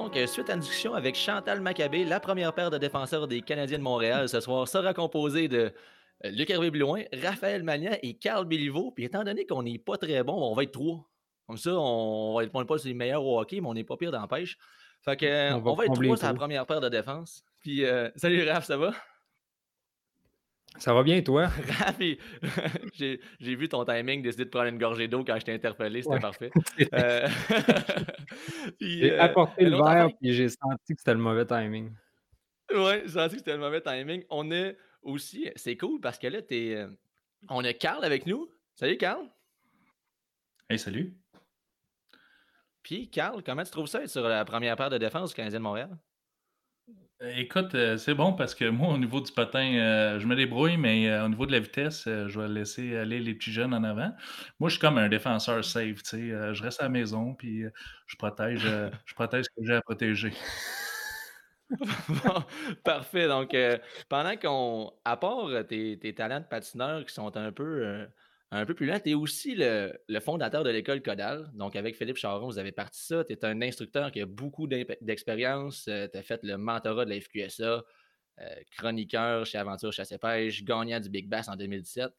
Donc, euh, suite à une discussion avec Chantal Maccabé, la première paire de défenseurs des Canadiens de Montréal ce soir sera composée de euh, Luc Hervé Blouin, Raphaël Magnan et Carl Béliveau. Puis étant donné qu'on n'est pas très bon, on va être trois. Comme ça, on va être pas les meilleurs au hockey, mais on n'est pas pire dans la pêche. Fait que, euh, on, va, être trois sur la première paire de défense. Puis, salut Raph, ça va? Ça va bien, toi? Raph, j'ai vu ton timing décider de prendre une gorgée d'eau quand je t'ai interpellé, c'était parfait. j'ai apporté le verre, et j'ai senti que c'était le mauvais timing. Oui, j'ai senti que c'était le mauvais timing. On a aussi, c'est cool parce que là, es, on a Carl avec nous. Salut, Carl. Hey, salut. Puis, Carl, comment tu trouves ça être sur la première paire de défense du Canadien de Montréal? Écoute, euh, c'est bon parce que moi, au niveau du patin, euh, je me débrouille, mais euh, au niveau de la vitesse, je vais laisser aller les petits jeunes en avant. Moi, je suis comme un défenseur safe, tu sais. je reste à la maison, puis je protège, je protège ce que j'ai à protéger. parfait. Donc, pendant qu'on, à part tes, tes talents de patineur qui sont un peu un peu plus lent. Tu es aussi le, fondateur de l'école Codal. Donc, avec Philippe Charon, vous avez parti ça. Tu es un instructeur qui a beaucoup d'expérience. Euh, tu as fait le mentorat de la FQSA, euh, chroniqueur chez Aventure Chasse et Pêche, gagnant du Big Bass en 2017.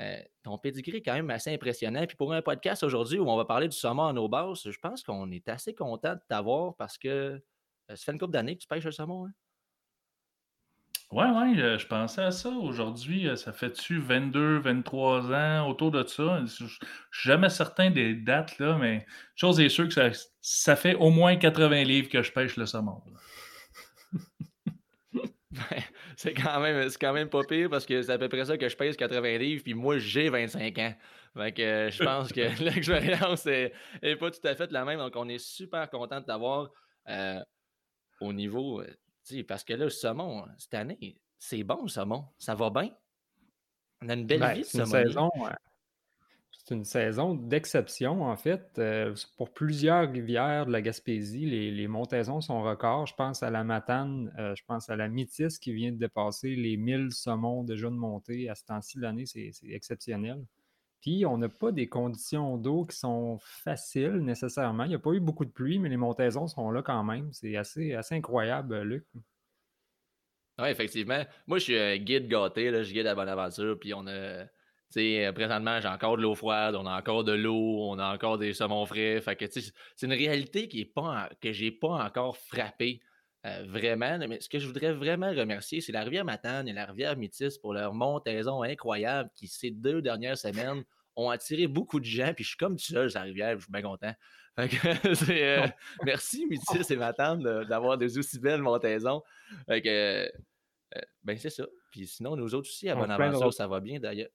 Euh, ton pedigree est quand même assez impressionnant. Puis pour un podcast aujourd'hui où on va parler du saumon en eau basse, je pense qu'on est assez content de t'avoir parce que ça fait une couple d'années que tu pêches le saumon. Hein? Ouais, ouais, euh, je pensais à ça aujourd'hui. Euh, ça fait-tu 22, 23 ans, autour de ça? Je suis jamais certain des dates, là, mais chose est sûre que ça, ça fait au moins 80 livres que je pêche le saumon. c'est quand même quand même pas pire parce que c'est à peu près ça que je pèse 80 livres, puis moi j'ai 25 ans. Fait que euh, je pense que l'expérience est, pas tout à fait la même. Donc on est super content de t'avoir au niveau parce que là, le saumon, cette année, c'est bon le saumon. Ça va bien. On a une belle ben, vie de saison. C'est une saison d'exception, en fait. Euh, pour plusieurs rivières de la Gaspésie, les, montaisons sont records. Je pense à la Matane, euh, je pense à la Métis qui vient de dépasser les 1000 saumons déjà de montée. À ce temps-ci de l'année, c'est exceptionnel. Puis, on n'a pas des conditions d'eau qui sont faciles nécessairement. Il n'y a pas eu beaucoup de pluie, mais les montaisons sont là quand même. C'est assez, assez incroyable, Luc. Oui, effectivement. Moi, je suis un guide gâté, là, je guide à Bonaventure, puis on a. sais, présentement, j'ai encore de l'eau froide, on a encore de l'eau, on a encore des saumons frais. Fait que, c'est une réalité qui est pas que pas encore frappé euh, vraiment. Mais ce que je voudrais vraiment remercier, c'est la rivière Matane et la rivière Métis pour leur montaison incroyable qui, ces deux dernières semaines, ont attiré beaucoup de gens. Puis je suis comme tout seul sur la rivière, je suis bien content. Euh, merci Métis et Matane d'avoir des aussi belles montaisons. Fait euh, ben c'est ça. Puis sinon, nous autres aussi, à Bonaventure, ça va bien d'ailleurs.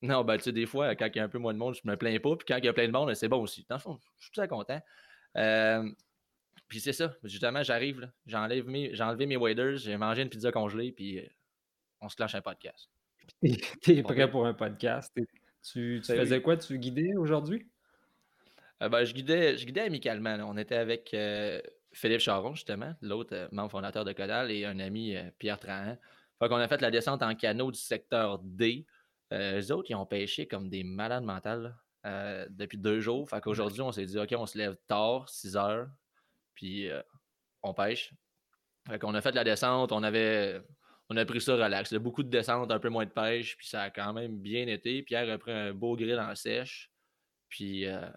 Non, ben tu sais, des fois, quand il y a un peu moins de monde, je me plains pas. Puis quand il y a plein de monde, c'est bon aussi. Dans le fond, je suis très content. Puis c'est ça, justement, j'arrive, j'enlève mes, j'ai enlevé mes waders, j'ai mangé une pizza congelée, puis euh, on se lâche un podcast. T'es prêt pour un podcast? Tu, ben faisais quoi? Tu guidais aujourd'hui? Euh, ben, je, guidais, je guidais amicalement. On était avec euh, Philippe Charon, justement, l'autre membre fondateur de Codal, et un ami, Pierre Trahan. Fait qu'on a fait la descente en canot du secteur D. les autres, ils ont pêché comme des malades mentales depuis deux jours. Fait qu'aujourd'hui, on s'est dit, OK, on se lève tard, 6 heures, puis euh, on pêche. Fait qu'on a fait de la descente, on avait. On a pris ça relax. Il y a beaucoup de descente, un peu moins de pêche, puis ça a quand même bien été. Pierre a pris un beau grill en sèche. Puis euh,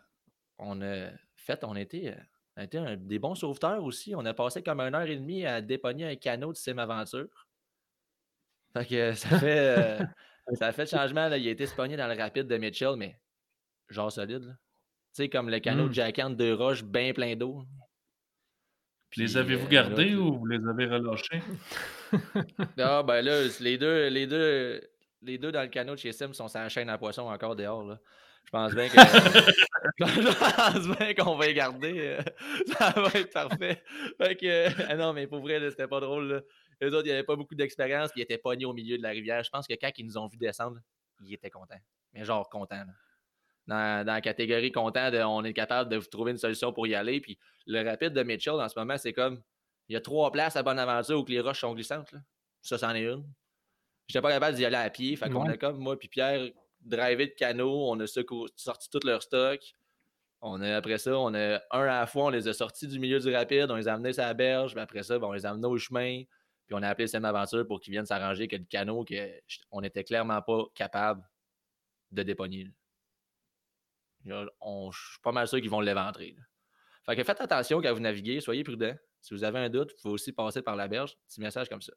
on a fait, on était, on a des bons sauveteurs aussi. On a passé comme une heure et demie à dépogner un canot de Sim Aventure. Fait que ça fait, euh, ça fait changement. Là. Il a été spogné dans le rapide de Mitchell, mais genre solide. Tu sais, comme le canot de mmh. Jack de roche bien plein d'eau les avez-vous euh, gardés ou vous les avez relâchés? ah, ben là, les deux, les deux, les deux dans le canot de chez Sim sont sur la chaîne à poisson encore dehors. Là. Je pense bien que. je pense bien qu'on va y garder. Euh, ça va être parfait. Fait que, ah non, mais pour vrai, c'était pas drôle. Là. Les autres, il n'y avait pas beaucoup d'expérience, puis ils étaient pognés au milieu de la rivière. Je pense que quand ils nous ont vu descendre, ils étaient contents. Mais genre contents. Dans, dans, la catégorie content, de, on est capable de vous trouver une solution pour y aller. Puis le rapide de Mitchell, en ce moment, c'est comme il y a trois places à Bonaventure où les roches sont glissantes. Là. Ça, c'en est une. J'étais pas capable d'y aller à pied. Fait qu'on a comme moi puis Pierre drivé de canot, on a sorti tout leur stock. On a, après ça, on a un à la fois, on les a sortis du milieu du rapide, on les a amenés sur la berge, puis après ça, on les a amenés au chemin, puis on a appelé Sam Aventure pour qu'ils viennent s'arranger que le canot, qu'on n'était clairement pas capable de dépogner. Je suis pas mal sûr qu'ils vont l'éventrer. Fait que faites attention quand vous naviguez, soyez prudents. Si vous avez un doute, il faut aussi passer par la berge. Petit message comme ça.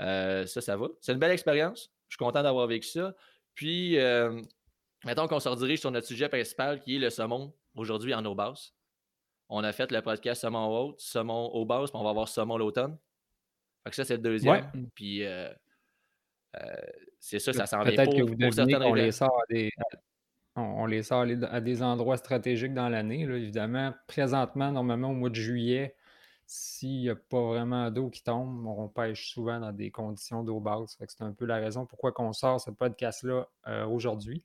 Euh, ça, ça va. C'est une belle expérience. Je suis content d'avoir vécu ça. Puis, euh, mettons qu'on se redirige sur notre sujet principal qui est le saumon aujourd'hui en eau basse. On a fait le podcast saumon haute, saumon eau basse, puis on va avoir saumon l'automne. Fait que ça, c'est le deuxième. Puis, euh, c'est ça, ça s'en vient Peut-être que vous devinez qu'on les sort à des, on, les sort à des endroits stratégiques dans l'année. Évidemment, présentement, normalement, au mois de juillet, s'il n'y a pas vraiment d'eau qui tombe, on pêche souvent dans des conditions d'eau basse. C'est un peu la raison pourquoi on sort ce podcast-là euh, aujourd'hui.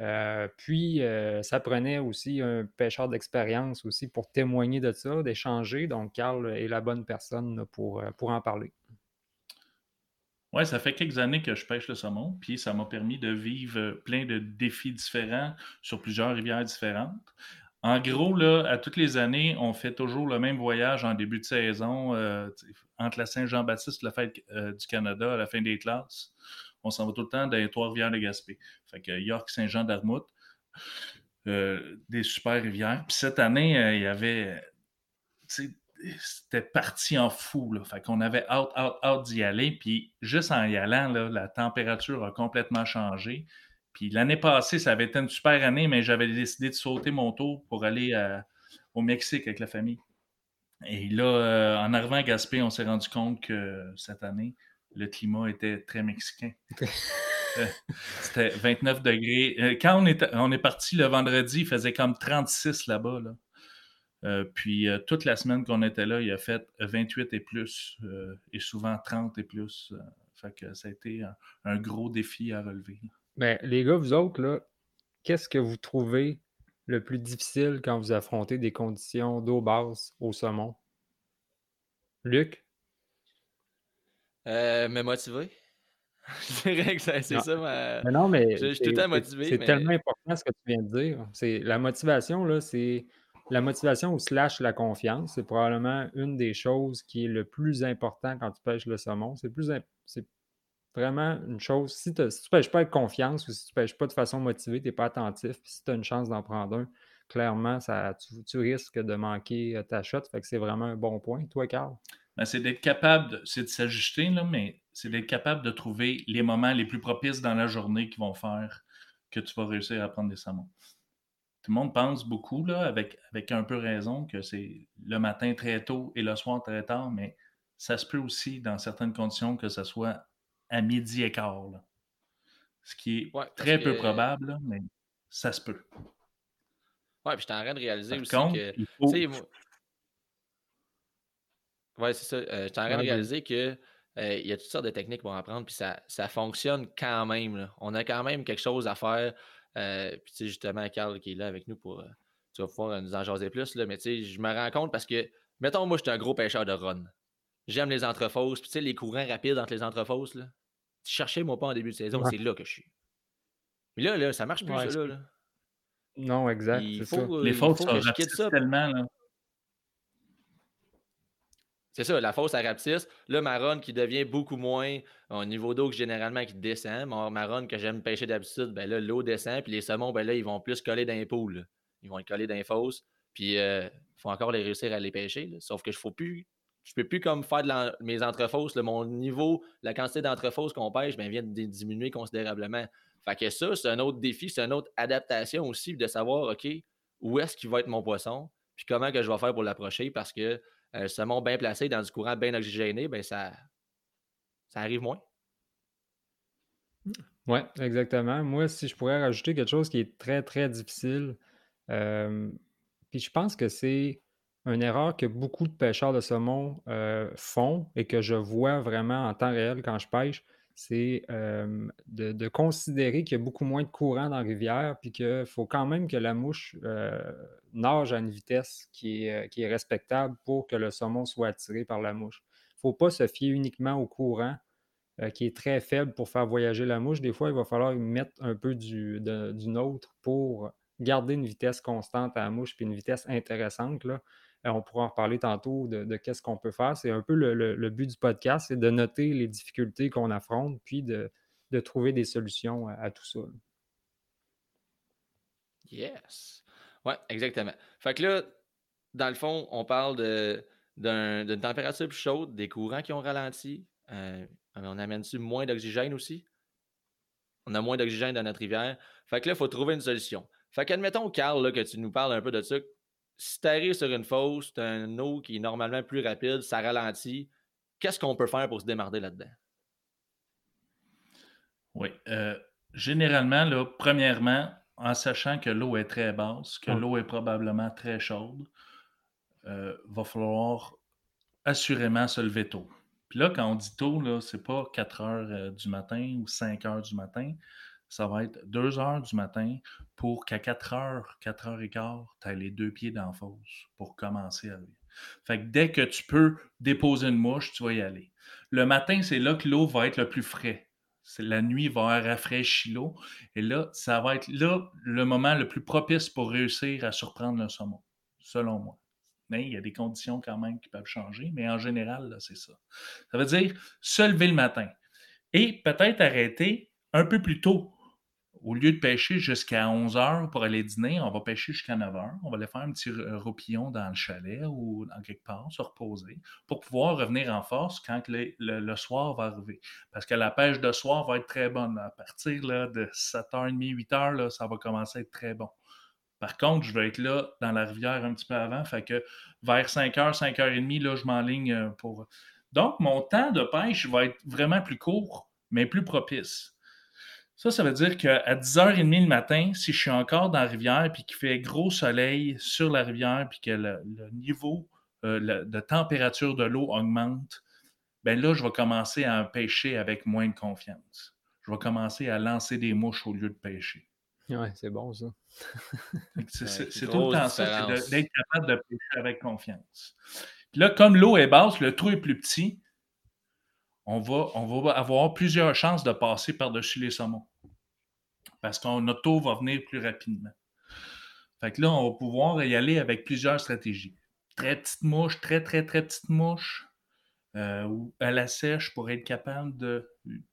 Euh, puis, euh, ça prenait aussi un pêcheur d'expérience aussi pour témoigner de ça, d'échanger. Donc, Carl est la bonne personne pour, pour en parler. Oui, ça fait quelques années que je pêche le saumon, puis ça m'a permis de vivre plein de défis différents sur plusieurs rivières différentes. En gros, là, à toutes les années, on fait toujours le même voyage en début de saison euh, entre la Saint-Jean-Baptiste, la fête euh, du Canada, à la fin des classes. On s'en va tout le temps dans les Trois-Rivières de Gaspé. Fait que York, Saint-Jean d'Armouth, euh, des super rivières. Puis cette année, il y avait. C'était parti en fou. Là. Fait qu'on avait hâte, hâte, hâte d'y aller. Puis juste en y allant, là, la température a complètement changé. Puis l'année passée, ça avait été une super année, mais j'avais décidé de sauter mon tour pour aller euh, au Mexique avec la famille. Et là, euh, en arrivant à Gaspé, on s'est rendu compte que cette année, le climat était très mexicain. Euh, c'était 29 degrés. Quand on est, on est parti le vendredi, il faisait comme 36 là-bas. Puis toute la semaine qu'on était là, il a fait 28 et plus, et souvent 30 et plus. fait que ça a été un, gros défi à relever. Ben, les gars, vous autres, là, qu'est-ce que vous trouvez le plus difficile quand vous affrontez des conditions d'eau basse au saumon? Luc? Euh, me motiver. je dirais que c'est ça ma. Mais non, mais. Je, suis tout le temps motivé. C'est tellement important ce que tu viens de dire. C'est la motivation, là, c'est. La motivation ou slash la confiance, c'est probablement une des choses qui est le plus important quand tu pêches le saumon. C'est vraiment une chose. Si, tu ne pêches pas avec confiance ou si tu ne pêches pas de façon motivée, tu n'es pas attentif, puis si tu as une chance d'en prendre un, clairement, ça, tu, risques de manquer euh, ta shot. Fait que c'est vraiment un bon point. Toi, Carl? Ben, c'est d'être capable, c'est de s'ajuster, mais c'est d'être capable de trouver les moments les plus propices dans la journée qui vont faire que tu vas réussir à prendre des saumons. Tout le monde pense beaucoup, là, avec, avec un peu raison, que c'est le matin très tôt et le soir très tard, mais ça se peut aussi, dans certaines conditions, que ce soit à midi et quart. Ce qui est très peu probable, mais ça se peut. Ouais, puis je suis en train de réaliser aussi que. Faut... Ouais, c'est ça. Euh, je suis en train de réaliser que. Euh, il y a toutes sortes de techniques pour apprendre, puis ça, ça fonctionne quand même. On a quand même quelque chose à faire. Euh, puis, tu sais, justement, Carl qui est là avec nous pour. tu vas pouvoir nous en jaser plus, là, mais tu sais, je me rends compte parce que, mettons, moi, je suis un gros pêcheur de run. J'aime les entrefosses, puis tu sais, les courants rapides entre les entrefosses, là cherchez moi pas en début de saison, c'est là que je suis. Mais là, là ça marche plus, ça, là, Non, exact. Euh, les fausses sont tellement, là. C'est ça, la fausse à rapetisse. Là, ma qui devient beaucoup moins au niveau d'eau que généralement qui descend. Ma que j'aime pêcher d'habitude, ben là, l'eau descend. Puis les saumons, ben là, ils vont plus coller dans les poules. Ils vont être collés dans les fosses. Puis il euh, faut encore les réussir à les pêcher. Sauf que je ne faut plus je peux plus comme faire mes entrefosses. mon niveau, la quantité d'entrefosses qu'on pêche ben, vient de diminuer considérablement. Fait que ça, c'est un autre défi, c'est une autre adaptation aussi de savoir, OK, où est-ce qu'il va être mon poisson, comment que je vais faire pour l'approcher parce que euh, saumon bien placé dans du courant bien oxygéné, ben ça, ça arrive moins. Oui, exactement. Moi, si je pourrais rajouter quelque chose qui est très, très difficile, euh, puis je pense que c'est une erreur que beaucoup de pêcheurs de saumon euh, font et que je vois vraiment en temps réel quand je pêche, c'est de, considérer qu'il y a beaucoup moins de courant dans la rivière, puis qu'il faut quand même que la mouche nage à une vitesse qui est, respectable pour que le saumon soit attiré par la mouche. Il ne faut pas se fier uniquement au courant qui est très faible pour faire voyager la mouche. Des fois, il va falloir mettre un peu du, d'une autre pour garder une vitesse constante à la mouche puis une vitesse intéressante. Euh, on pourra en reparler tantôt de, qu'est-ce qu'on peut faire. C'est un peu le, but du podcast, c'est de noter les difficultés qu'on affronte puis de, trouver des solutions à, tout ça. Yes. Oui, exactement. Fait que là, dans le fond, on parle d'une température plus chaude, des courants qui ont ralenti, euh, on amène-tu moins d'oxygène aussi? On a moins d'oxygène dans notre rivière. Fait que là, il faut trouver une solution. Fait qu'admettons, Carl, que tu nous parles un peu de ça. Si tu arrives sur une fosse, tu as une eau qui est normalement plus rapide, ça ralentit. Qu'est-ce qu'on peut faire pour se démarrer là-dedans? Oui. Euh, généralement, là, premièrement, en sachant que l'eau est très basse, que l'eau est probablement très chaude, il euh, va falloir assurément se lever tôt. Puis là, quand on dit tôt, là, c'est pas 4 heures euh, du matin ou 5 heures du matin. Ça va être 2 heures du matin pour qu'à 4 heures, 4 heures et quart, tu aies les deux pieds dans la fosse pour commencer à vivre. Fait que dès que tu peux déposer une mouche, tu vas y aller. Le matin, c'est là que l'eau va être le plus frais. La nuit va rafraîchir l'eau. Et là, ça va être là le moment le plus propice pour réussir à surprendre le saumon, selon moi mais il y a des conditions quand même qui peuvent changer, mais en général, c'est ça. Ça veut dire se lever le matin et peut-être arrêter un peu plus tôt. Au lieu de pêcher jusqu'à 11 heures pour aller dîner, on va pêcher jusqu'à 9 heures. On va aller faire un petit roupillon dans le chalet ou dans quelque part, se reposer, pour pouvoir revenir en force quand le, soir va arriver. Parce que la pêche de soir va être très bonne. À partir de 7h30, 8h, là, ça va commencer à être très bon. Par contre, je vais être là dans la rivière un petit peu avant. Fait que vers 5h, 5h30, là, je m'enligne euh, pour. Donc, mon temps de pêche va être vraiment plus court, mais plus propice. Ça, ça veut dire qu'à 10h30 le matin, si je suis encore dans la rivière puis qu'il fait gros soleil sur la rivière puis que le, niveau euh, de température de l'eau augmente, ben là, je vais commencer à pêcher avec moins de confiance. Je vais commencer à lancer des mouches au lieu de pêcher. Ouais, c'est bon ça. c'est tout le temps ça, d'être capable de pêcher avec confiance. Puis là, comme l'eau est basse, le trou est plus petit, on va, avoir plusieurs chances de passer par-dessus les saumons. Parce que notre eau va venir plus rapidement. Fait que là, on va pouvoir y aller avec plusieurs stratégies. Très petite mouche, très, très, très petite mouche, euh, à la sèche pour être capable de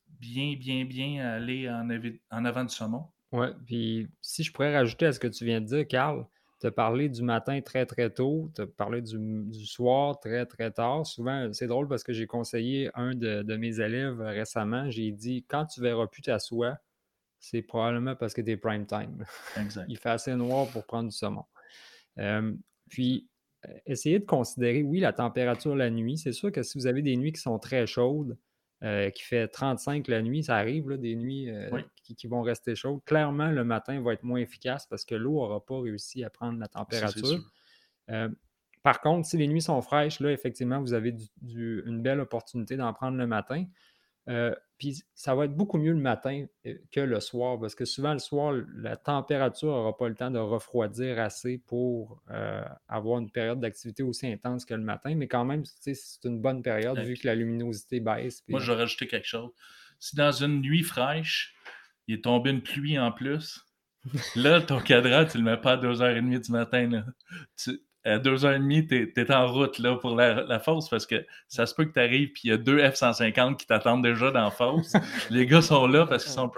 bien, bien, bien aller en, en avant du saumon. Oui, puis si je pourrais rajouter à ce que tu viens de dire, Carl, tu as parlé du matin très très tôt, tu as parlé du, soir très très tard. Souvent, c'est drôle parce que j'ai conseillé un de, mes élèves récemment, j'ai dit quand tu verras plus ta soie, c'est probablement parce que tu es prime time. Exact. Il fait assez noir pour prendre du saumon. Euh, puis, euh, essayez de considérer, oui, la température la nuit. C'est sûr que si vous avez des nuits qui sont très chaudes, euh, qui fait 35 la nuit, ça arrive, des nuits euh, qui, vont rester chaudes. Clairement, le matin va être moins efficace parce que l'eau n'aura pas réussi à prendre la température. Euh, par contre, si les nuits sont fraîches, là, effectivement, vous avez une belle opportunité d'en prendre le matin. Euh, puis ça va être beaucoup mieux le matin euh, que le soir, parce que souvent le soir, la température n'aura pas le temps de refroidir assez pour euh, avoir une période d'activité aussi intense que le matin, mais quand même, c'est une bonne période vu que la luminosité baisse. Moi, je vais rajouter quelque chose. Si dans une nuit fraîche, il est tombé une pluie en plus, là, ton cadran, tu ne le mets pas à 2h30 du matin. Là. Tu, à 2h30, tu es, en route là, pour la, fosse parce que ça se peut que tu arrives puis il y a deux F-150 qui t'attendent déjà dans la fosse. Les gars sont là parce qu'ils sont.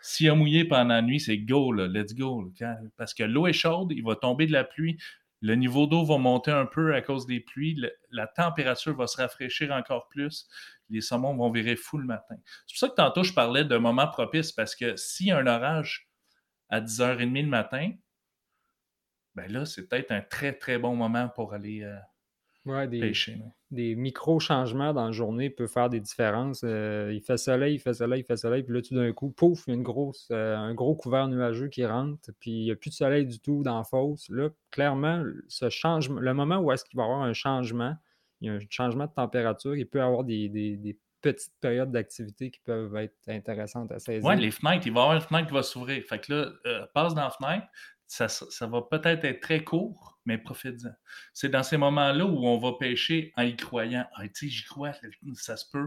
S'il a mouillé pendant la nuit, c'est go, là, let's go. parce que l'eau est chaude, il va tomber de la pluie, le niveau d'eau va monter un peu à cause des pluies, la température va se rafraîchir encore plus, les saumons vont virer fou le matin. C'est pour ça que tantôt je parlais d'un moment propice parce que s'il y a un orage à 10h30 le matin, ben là, c'est peut-être un très, très bon moment pour aller, euh, Ouais, des, pêcher. des micro-changements dans la journée peuvent faire des différences. Euh, il fait soleil, il fait soleil, il fait soleil, puis là, tout d'un coup, pouf, il y a une grosse, euh, un gros couvert nuageux qui rentre, puis il n'y a plus de soleil du tout dans la fosse. Là, clairement, ce changement, le moment où est-ce qu'il va y avoir un changement, il y a un changement de température, il peut y avoir des, des, petites périodes d'activité qui peuvent être intéressantes à saisir. Oui, les fenêtres, il va y avoir une fenêtre qui va s'ouvrir. Fait que là, euh, passe dans la fenêtre, ça, ça va peut-être être très court, mais profite-en. C'est dans ces moments-là où on va pêcher en y croyant. Ah, tu sais, j'y crois, ça se peut.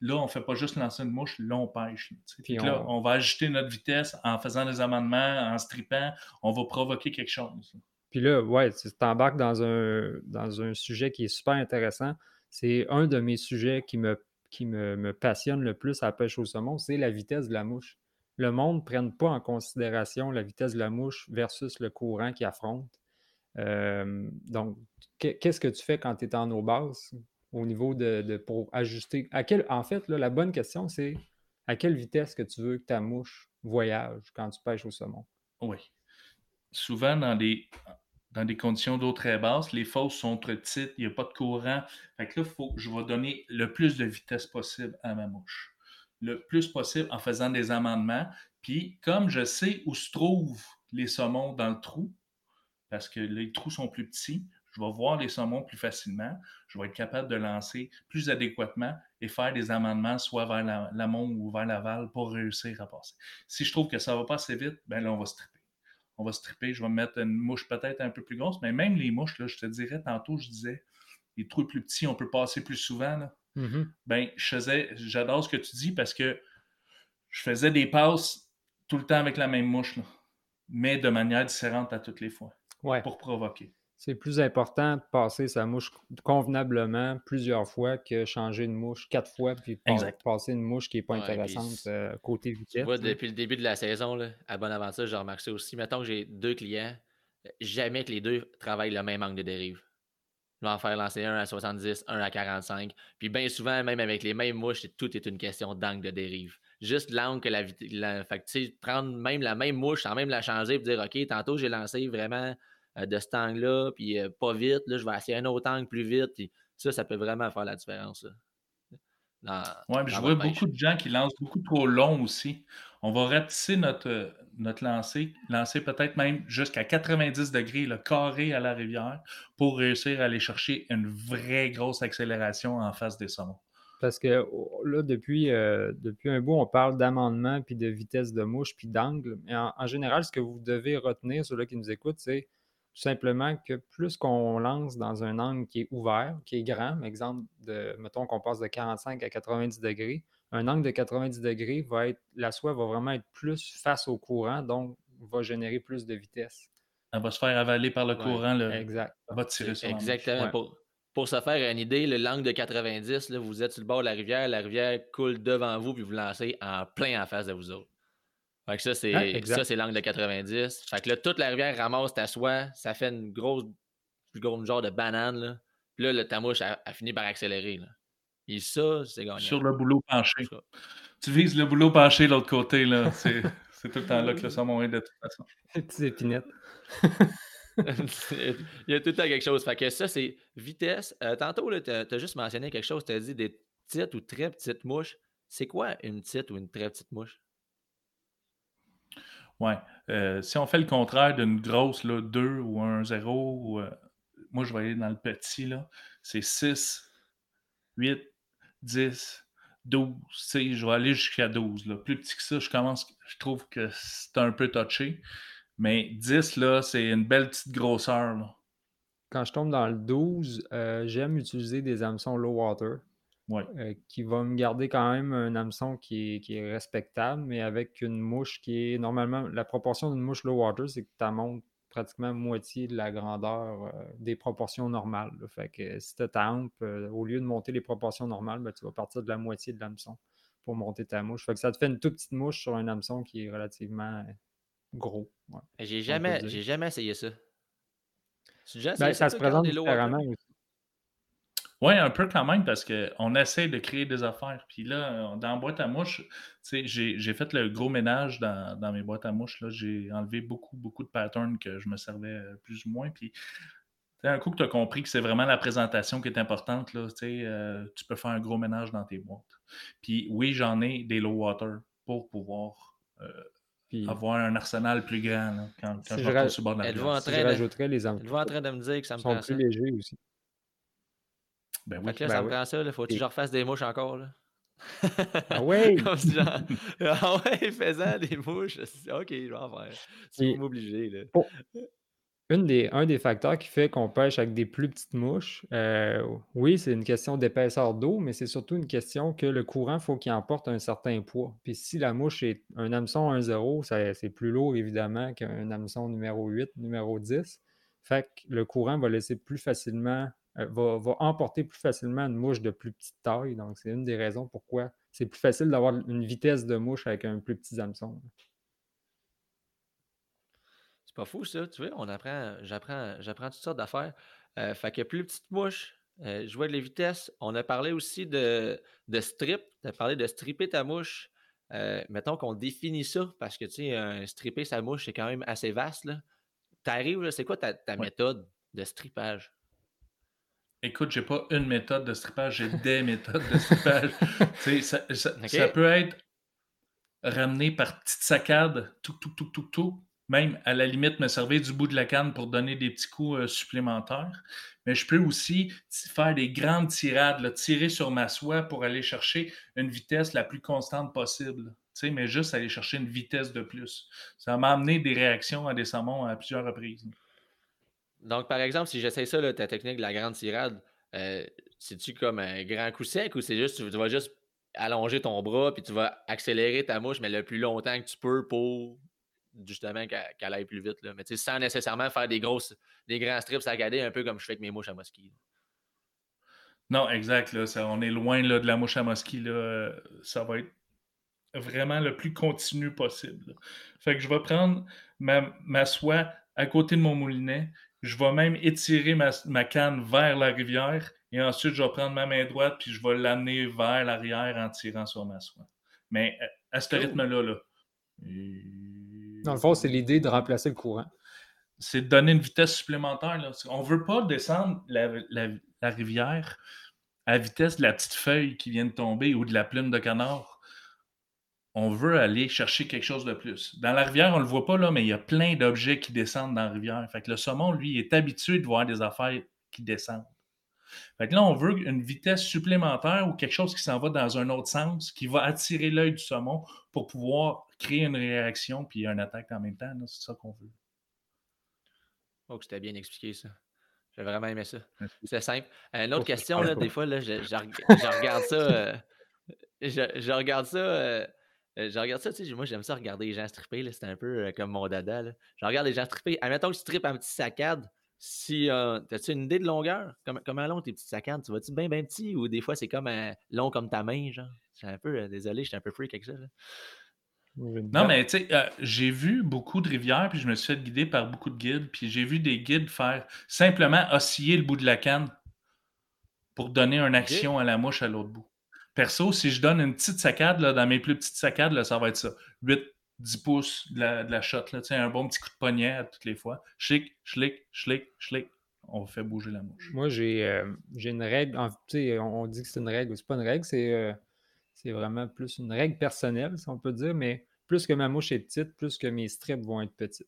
Là, on ne fait pas juste lancer une mouche, là, on pêche. Puis là, on... va ajuster notre vitesse en faisant des amendements, en strippant. On va provoquer quelque chose. Puis là, ouais, tu t'embarques dans un, dans un sujet qui est super intéressant. C'est un de mes sujets qui me, qui me, me passionne le plus à la pêche au saumon, c'est la vitesse de la mouche. Le monde ne prenne pas en considération la vitesse de la mouche versus le courant qui affronte. Euh, donc, qu'est-ce que tu fais quand tu es en eau basse au niveau de, pour ajuster? À en fait, la bonne question, c'est à quelle vitesse que tu veux que ta mouche voyage quand tu pêches au saumon? Oui. Souvent, dans des, dans des conditions d'eau très basses, les fosses sont très petites, il n'y a pas de courant. Fait que là, faut, je vais donner le plus de vitesse possible à ma mouche. Le plus possible en faisant des amendements. Puis, comme je sais où se trouvent les saumons dans le trou, parce que les trous sont plus petits. Je vais voir les saumons plus facilement. Je vais être capable de lancer plus adéquatement et faire des amendements soit vers l'amont ou vers l'aval pour réussir à passer. Si je trouve que ça ne va pas assez vite, ben là, on va stripper. On va stripper. Je vais mettre une mouche peut-être un peu plus grosse, mais même les mouches, là, je te dirais, tantôt, je disais, les trous plus petits, on peut passer plus souvent. Là. Mm-hmm. Ben, je faisais, j'adore ce que tu dis parce que je faisais des passes tout le temps avec la même mouche, mais de manière différente à toutes les fois pour provoquer. C'est plus important de passer sa mouche convenablement plusieurs fois que changer une mouche quatre fois puis passer une mouche qui n'est pas intéressante euh, côté vitesse. depuis le début de la saison, là, à Bonaventure, j'ai remarqué ça aussi. Mettons que j'ai deux clients, jamais que les deux travaillent le même angle de dérive. Je vais en faire lancer un à 70, un à 45. Puis bien souvent, même avec les mêmes mouches, tout est une question d'angle de dérive. Juste l'angle que la vitesse. Fait que tu sais, prendre même la même mouche sans même la changer et dire OK, tantôt j'ai lancé vraiment euh, de cet angle-là, puis euh, pas vite, là, je vais essayer un autre angle plus vite. Puis ça, ça peut vraiment faire la différence. Oui, je vois beaucoup de gens qui lancent beaucoup trop long aussi. On va rapetisser notre, notre lancer, lancer peut-être même jusqu'à 90 degrés, le carré à la rivière, pour réussir à aller chercher une vraie grosse accélération en face des saumons. Parce que oh, là, depuis, euh, depuis un bout, on parle d'amendement, puis de vitesse de mouche, puis d'angle. Mais en, en, général, ce que vous devez retenir, ceux-là qui nous écoutent, c'est tout simplement que plus qu'on lance dans un angle qui est ouvert, qui est grand, exemple, de, mettons qu'on passe de 45 à 90 degrés, un angle de 90 degrés va être, la soie va vraiment être plus face au courant, donc va générer plus de vitesse. Elle va se faire avaler par le courant. Le, exact. Elle va tirer sur Exactement. Pour, pour, se faire une idée, l'angle de 90, là, vous êtes sur le bord de la rivière, la rivière coule devant vous, puis vous lancez en plein en face de vous autres. Fait que ça, c'est ça, c'est l'angle de 90. Fait que là, toute la rivière ramasse ta soie, ça fait une grosse, plus gros genre de banane. Là. Puis là, ta mouche a, fini par accélérer. Là. Et ça, c'est gagné. Sur le boulot penché. Tu vises le boulot penché de l'autre côté, là. C'est, tout le temps là que le saumon est de toute façon. Petite épinette. Il y a tout le temps quelque chose. Fait que ça, c'est vitesse. Euh, tantôt, tu as, juste mentionné quelque chose. Tu as dit des petites ou très petites mouches. C'est quoi une petite ou une très petite mouche? Oui. Euh, si on fait le contraire d'une grosse, là, 2 ou un 0, euh, moi, je vais aller dans le petit, là. C'est 6, 8, 10, 12. Je vais aller jusqu'à 12. Là. Plus petit que ça, je commence, je trouve que c'est un peu touché. Mais 10, là, c'est une belle petite grosseur. Quand je tombe dans le 12, euh, j'aime utiliser des hameçons low water. Euh, qui va me garder quand même un hameçon qui est, qui est, respectable, mais avec une mouche qui est normalement. La proportion d'une mouche low water, c'est que tu montes pratiquement moitié de la grandeur euh, des proportions normales. Fait que si tu ta hampe, euh, au lieu de monter les proportions normales, ben, tu vas partir de la moitié de l'hameçon pour monter ta mouche. Fait que ça te fait une toute petite mouche sur un hameçon qui est relativement gros. J'ai jamais, jamais essayé ça. Ben, ça, se présente différemment aussi. Oui, un peu quand même, parce qu'on essaie de créer des affaires. Puis là, dans boîte à mouches, j'ai fait le gros ménage dans, mes boîtes à mouches. J'ai enlevé beaucoup, beaucoup de patterns que je me servais euh, plus ou moins. Puis un coup que tu as compris que c'est vraiment la présentation qui est importante, là, euh, tu peux faire un gros ménage dans tes boîtes. Puis oui, j'en ai des low water pour pouvoir euh, avoir un arsenal plus grand quand, je vais sur le bord de la glace. je rajouterais les Êtes-vous en train de me dire que ça me sont plus légers aussi. Ben oui. Fait là, ben ça oui. me prend ça. Il faut que je refasse des mouches encore. Là. Ah ouais! Comme si genre, ah ouais, faisant des mouches. Ok, je vais en faire. Et- vas m'obliger. là. Une des, un des facteurs qui fait qu'on pêche avec des plus petites mouches, euh, oui, c'est une question d'épaisseur d'eau, mais c'est surtout une question que le courant, il faut qu'il emporte un certain poids. Puis si la mouche est un hameçon 1-0, ça- c'est plus lourd évidemment qu'un hameçon numéro 8, numéro 10. Fait que le courant va laisser plus facilement, va, va emporter plus facilement une mouche de plus petite taille. Donc c'est une des raisons pourquoi c'est plus facile d'avoir une vitesse de mouche avec un plus petit hameçon. C'est pas fou, ça. Tu vois, on apprend, j'apprends, j'apprends toutes sortes d'affaires. Euh, fait que plus petite mouche, euh, je vois de les vitesses. On a parlé aussi de, de strip. Tu as parlé de stripper ta mouche. Euh, mettons qu'on définit ça, parce que tu sais, un stripper sa mouche, c'est quand même assez vaste. Là. T'arrives, là, c'est quoi ta, ta Ouais. méthode de strippage? Écoute, j'ai pas une méthode de strippage, j'ai des méthodes de strippage. Ça, ça- peut être ramené par petites saccades, tout, tout, tout, tout, tout. Même à la limite me servir du bout de la canne pour donner des petits coups euh, supplémentaires. Mais je peux aussi faire des grandes tirades, là, tirer sur ma soie pour aller chercher une vitesse la plus constante possible. Mais juste aller chercher une vitesse de plus. Ça m'a amené des réactions à des saumons à plusieurs reprises. Donc, par exemple, si j'essaie ça, là, ta technique de la grande tirade, euh, c'est-tu comme un grand coup sec ou c'est juste, tu, vas juste allonger ton bras puis tu vas accélérer ta mouche, mais le plus longtemps que tu peux pour justement qu'elle aille plus vite. Là? Mais sans nécessairement faire des grosses, des grands strips saccadés, un peu comme je fais avec mes mouches à mosquée. Non, exact. Là, ça- on est loin là, de la mouche à mosquée. Là, ça va être vraiment le plus continu possible. Fait que je vais prendre ma soie à côté de mon moulinet. Je vais même étirer ma, ma canne vers la rivière. Et ensuite, je vais prendre ma main droite puis je vais l'amener vers l'arrière en tirant sur ma soie. Mais euh, à ce rythme-là, là, Dans le fond, c'est l'idée de remplacer le courant. c'est de donner une vitesse supplémentaire. Là. On ne veut pas descendre la, la- la rivière à vitesse de la petite feuille qui vient de tomber ou de la plume de canard. On veut aller chercher quelque chose de plus. Dans la rivière, on ne le voit pas, là, mais il y a plein d'objets qui descendent dans la rivière. Fait que le saumon, lui, est habitué de voir des affaires qui descendent. Fait que là, on veut une vitesse supplémentaire ou quelque chose qui s'en va dans un autre sens, qui va attirer l'œil du saumon pour pouvoir créer une réaction puis une attaque en même temps. C'est ça qu'on veut. Oh, c'était bien expliqué ça. J'ai vraiment aimé ça. C'est simple. Euh, Une autre question, là, des fois, là, je, je reg- je regarde ça. euh, je, je regarde ça. euh, euh, je regarde ça, tu sais, moi j'aime ça regarder les gens stripper, là, c'est un peu euh, comme mon dada. Là. Je regarde les gens stripper. Admettons que tu strippes un petit saccade, si euh, as-tu une idée de longueur? Comment, comment long tes petites saccades? Tu vas-tu bien bien petit ou des fois c'est comme euh, long comme ta main, genre? Je suis un peu, euh, désolé, je suis un peu freak avec ça. là. Non, mais tu sais, euh, j'ai vu beaucoup de rivières, puis je me suis fait guider par beaucoup de guides, puis j'ai vu des guides faire simplement osciller le bout de la canne pour donner une action à la mouche à l'autre bout. Perso, si je donne une petite saccade, là, dans mes plus petites saccades, là, ça va être ça. 8, 10 pouces de la, de shot, un bon petit coup de poignet à toutes les fois. Chic, schlick, schlick, schlick. On fait bouger la mouche. Moi, j'ai euh, une règle. on dit que c'est une règle, c'est pas une règle, c'est euh, c'est vraiment plus une règle personnelle, si on peut dire, mais plus que ma mouche est petite, plus que mes strips vont être petites.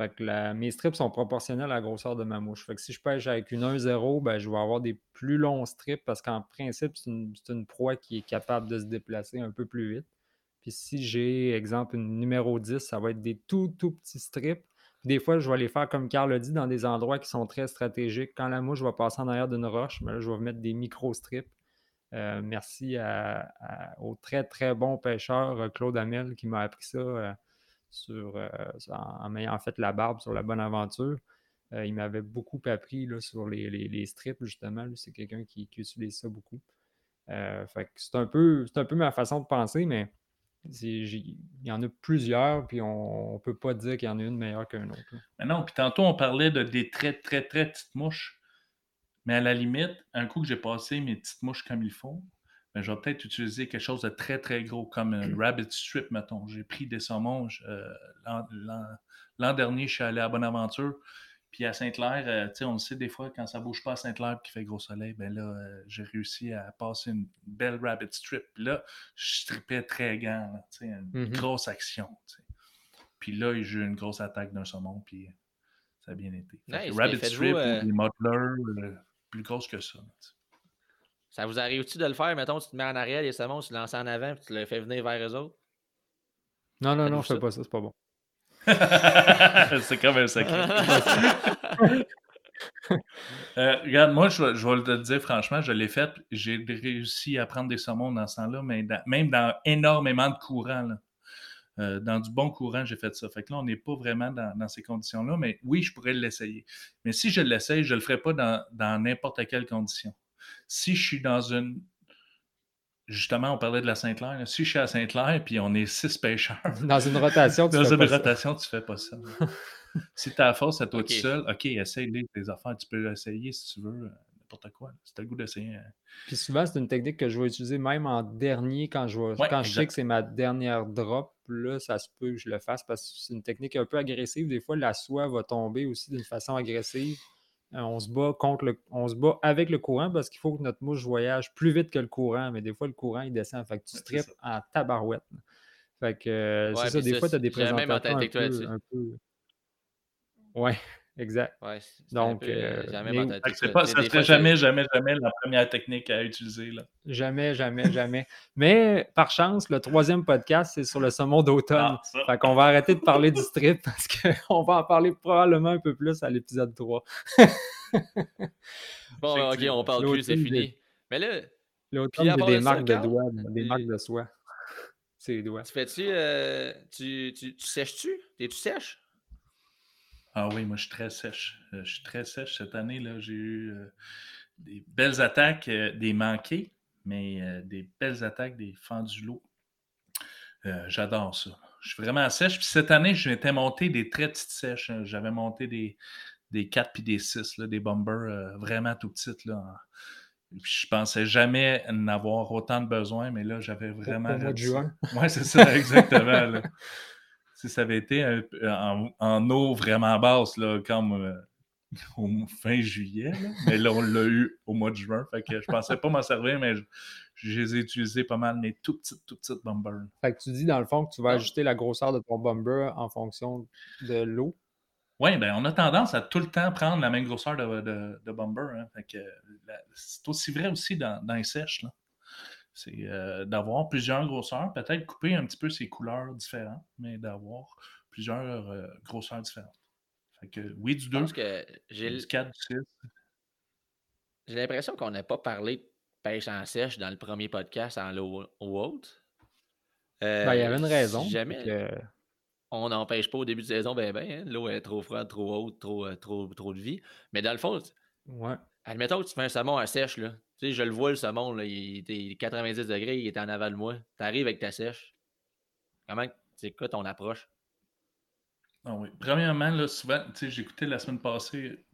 Fait que mes strips sont proportionnels à la grosseur de ma mouche. Fait que si je pêche avec une 1-0, ben, je vais avoir des plus longs strips parce qu'en principe, c'est une, une proie qui est capable de se déplacer un peu plus vite. Puis si j'ai, exemple, une numéro 10, ça va être des tout, tout petits strips. Des fois, je vais les faire, comme Carl l'a dit, dans des endroits qui sont très stratégiques. Quand la mouche va passer en arrière d'une roche, ben là, je vais mettre des micro-strips. Euh, merci au très, très bon pêcheur euh, Claude Hamel qui m'a appris ça euh, sur, euh, en, m'ayant fait la barbe sur la bonne aventure. Euh, il m'avait beaucoup appris là, sur les, les- strips, justement. C'est quelqu'un qui, qui utilise ça beaucoup. Euh, c'est un, peu, un peu ma façon de penser, mais il y en a plusieurs, puis on ne peut pas dire qu'il y en a une meilleure qu'une autre. Mais non, puis tantôt, on parlait de des très, très, très petites mouches. Mais à la limite, un coup que j'ai passé mes petites mouches comme il faut, ben, je vais peut-être utiliser quelque chose de très, très gros, comme un rabbit strip, mettons. J'ai pris des saumons. euh, l'an- dernier, je suis allé à Bonaventure. Puis à Sainte-Claire, euh, tu sais, on le sait des fois, quand ça bouge pas à Sainte-Claire et qu'il fait gros soleil, ben là, euh, j'ai réussi à passer une belle rabbit strip. Puis là, je tripais très grand, là, tu sais, une Mhm. grosse action. Puis là, j'ai eu une grosse attaque d'un saumon, puis ça a bien été. Nice, rabbit mais strip euh, ou des plus grosses que ça. Ça vous arrive-tu de le faire? Mettons, tu te mets en arrière, les saumons, tu le lances en avant, puis tu le fais venir vers eux autres? Non, non, non, je fais pas ça, c'est pas bon. c'est comme un secret. Euh, regarde, moi, je, vais- je vais te le dire franchement, je l'ai fait. J'ai réussi à prendre des saumons dans ce temps-là, mais dans- même dans énormément de courant. là. Euh, dans du bon courant, j'ai fait ça. Fait que là, on n'est pas vraiment dans, dans ces conditions-là, mais oui, je pourrais l'essayer. Mais si je l'essaye, je ne le ferai pas dans dans n'importe quelle condition. Si je suis dans une. Justement, on parlait de la Sainte-Claire. Si je suis à Sainte-Claire puis on est six pêcheurs, Dans une rotation, tu dans fais une pas ça. rotation, tu fais pas ça. si tu as la force à toi Ok. tout seul, OK, essaye les tes affaires. Tu peux essayer si tu veux, euh, n'importe quoi. Si tu le goût d'essayer. euh, Puis souvent, c'est une technique que je vais utiliser même en dernier quand je, vais- Ouais, quand je sais que c'est ma dernière drop. Là, ça se peut que je le fasse parce que c'est une technique un peu agressive. Des fois, la soie va tomber aussi d'une façon agressive. Euh, on se bat contre le, on se bat avec le courant parce qu'il faut que notre mouche voyage plus vite que le courant, mais des fois le courant il descend. Fait que tu strippes en tabarouette. Fait que euh, Ouais, c'est ça, des ça, fois, tu as des présentations peu, un peu- Ouais, exact. Ouais, Donc, euh, euh, mais- pas, ça des serait jamais, jamais, jamais la première technique à utiliser. Là. Jamais, jamais, jamais. Mais par chance, le troisième podcast, c'est sur le saumon d'automne. Ah. Fait qu'on va arrêter de parler du strip parce qu'on va en parler probablement un peu plus à l'épisode 3. Bon, ok, Effectivement. on parle plus, c'est fini. Mais là, L'automne, à j'ai part des marques de doigts, des marques de soie. C'est les doigts. tu fais-tu. euh, tu, tu, tu sèches-tu? T'es-tu sèche? Ah oui, moi je suis très sèche. Euh, je suis très sèche cette année. là. J'ai eu euh, des belles attaques, euh, des manqués, mais euh, des belles attaques, des fendus lots. J'adore ça. Je suis vraiment sèche. Puis cette année, je m'étais monté des très petites sèches. hein. J'avais monté des, des 4 puis des 6, là, des bombers vraiment tout petites. Là. Puis je pensais jamais en avoir autant de besoin, mais là, j'avais vraiment. au mois de juin. Ouais, c'est ça, exactement. Si ça avait été un- en, en eau vraiment basse, là, comme euh, au fin juillet, là, mais là, on l'a eu au mois de juin. Fait que je pensais pas m'en servir, mais je, je les ai utilisés pas mal, mais tout petites, tout petites bombers. Fait que tu dis dans le fond que tu vas ajuster la grosseur de ton bomber en fonction de l'eau? Oui, ben on a tendance à tout le temps prendre la même grosseur de, de, hein. Fait que, c'est aussi vrai aussi dans, dans les sèches. là. C'est euh, d'avoir plusieurs grosseurs, peut-être couper un petit peu ses couleurs différentes, mais d'avoir plusieurs euh, grosseurs différentes. Fait que oui, du Je 2, pense que j'ai du 4, du 6. j'ai l'impression qu'on n'a pas parlé de pêche en sèche dans le premier podcast en l'eau eau haute. Euh, Ben, il y avait une raison. Si jamais que- on n'en pêche pas au début de saison, ben ben, hein, l'eau est trop froide, trop haute, trop, trop, trop de vie. Mais dans le fond, Ouais. admettons que tu fais un saumon à sèche, là. Tu sais, je le vois, le saumon, là, il était 90 degrés, il est en aval de moi. Tu arrives avec ta sèche. Comment, c'est quoi ton approche? Ah oui. Premièrement, là, souvent, tu sais, j'écoutais la semaine passée,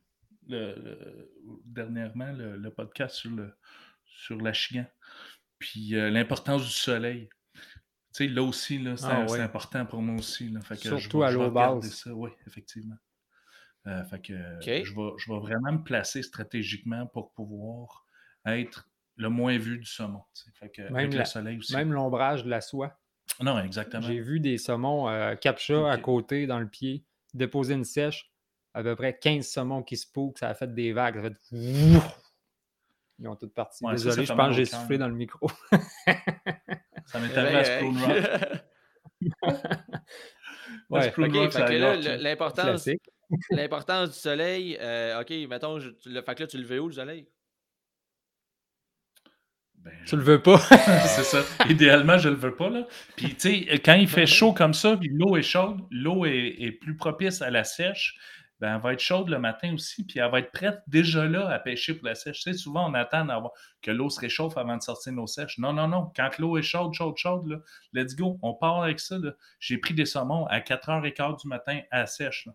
le, le- dernièrement, le, le podcast sur, le, sur l'achigan. Puis euh, l'importance du soleil. Tu sais, là aussi, là, c'est, Ah oui. important pour moi aussi. Là. Fait que je Surtout à je vais l'eau basse. ça. Oui, effectivement. Euh, fait que euh, Ok. je, vais, je vais vraiment me placer stratégiquement pour pouvoir être le moins vu du saumon. Fait que, Même avec la- le soleil aussi. Même l'ombrage de la soie. Non, exactement. J'ai vu des saumons euh, captcha à côté dans le pied, déposer une sèche, à peu près 15 saumons qui se poussent, ça a fait des vagues, ça a fait! Ils ont toutes parti. Ouais, Désolé, ça je pense que j'ai soufflé dans le micro. Ça m'est arrivé à ben, Spoon Rock. Ouais, l'importance, du soleil, euh, OK, mettons, je- le, fait que là, tu le veux où, le soleil? Ben, Tu le veux pas? c'est ça. Idéalement, je le veux pas. Là. Puis, tu sais, quand il fait chaud comme ça, puis l'eau est chaude, l'eau est, est plus propice à la sèche, ben, elle va être chaude le matin aussi, puis elle va être prête déjà là à pêcher pour la sèche. Tu sais, souvent, on attend d'avoir- que l'eau se réchauffe avant de sortir nos sèches. Non, non, non. Quand l'eau est chaude, chaude, chaude, là, let's go. On part avec ça. là. J'ai pris des saumons à 4h15 du matin à la sèche. là.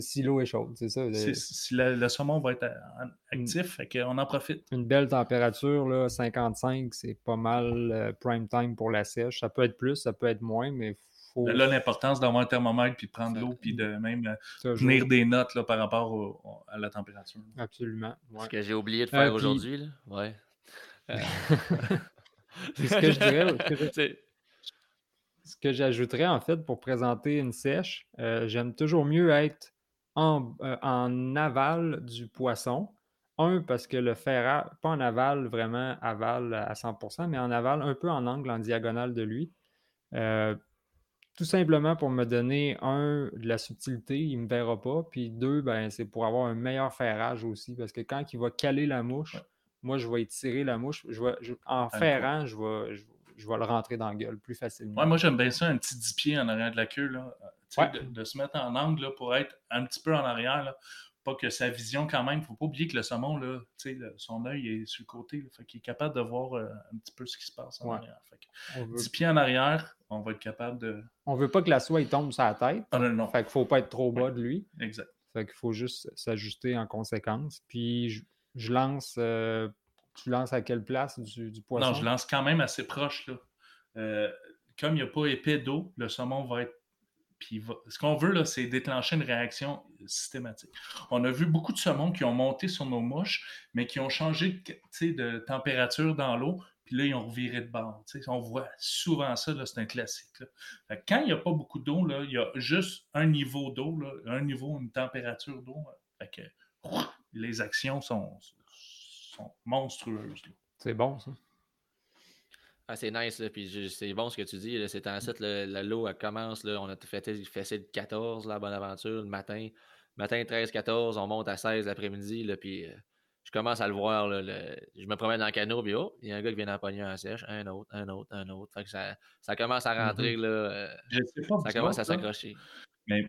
Si l'eau est chaude, c'est ça. Si le, le saumon va être euh, actif, fait qu'on en profite. Une belle température, là, 55, c'est pas mal euh, prime time pour la sèche. Ça peut être plus, ça peut être moins, mais Ben là, l'importance d'avoir un thermomètre, puis de prendre l'eau, puis de même euh, tenir des notes là, par rapport à la température. Absolument. Ce que j'ai oublié de faire aujourd'hui. Là. Ouais. c'est ce que je dirais. ce que j'ajouterais en fait pour présenter une sèche, euh, j'aime toujours mieux être en, euh, en, aval du poisson. Un, parce que le ferrage, pas en aval vraiment aval à 100%, mais en aval un peu en angle, en diagonale de lui. Euh, tout simplement pour me donner, un, de la subtilité, il ne me verra pas. Puis deux, ben, c'est pour avoir un meilleur ferrage aussi. Parce que quand il va caler la mouche, moi, je vais étirer la mouche. Je en ferrant, je vais, je vais le rentrer dans la gueule plus facilement. Ouais, moi, j'aime bien ça, un petit 10 pieds en arrière de la queue. Là. De, se mettre en angle pour être un petit peu en arrière. Là. Pas que sa vision, quand même, il ne faut pas oublier que le saumon, là, son œil est sur le côté. Là, fait est capable de voir euh, un petit peu ce qui se passe en arrière. Fait 10 pieds en arrière, on va être capable de. On veut pas que la soie tombe sur la tête. Ah, non, non. Fait qu'il faut pas être trop bas de lui. Exact. Fait qu'il faut juste s'ajuster en conséquence. Puis je, lance. Euh, tu lances à quelle place du, du, poisson? Non, je lance quand même assez proche. Là. Euh, comme il n'y a pas épais d'eau, le saumon va être. Ce qu'on veut, là, c'est déclencher une réaction systématique. On a vu beaucoup de saumons qui ont monté sur nos mouches, mais qui ont changé de température dans l'eau, puis là, ils ont reviré de bord. On voit souvent ça, c'est un classique. Quand il n'y a pas beaucoup d'eau, il y a juste un niveau d'eau, un niveau, une température d'eau. les actions sont, sont monstrueuses. C'est bon, ça. Ah, c'est nice, puis c'est bon ce que tu dis. C'est en fait, la l'eau, elle commence, là, on a fait, fait de 14, la bonne aventure, le matin. Matin 13-14, on monte à 16 l'après-midi, puis euh, je commence à le voir. je me promène dans le canot, puis oh, il y a un gars qui vient d'empoigner un sèche, un autre, un autre, un autre. Fait que ça, ça commence à mm-hmm. rentrer, là, euh, ça commence à s'accrocher. Mais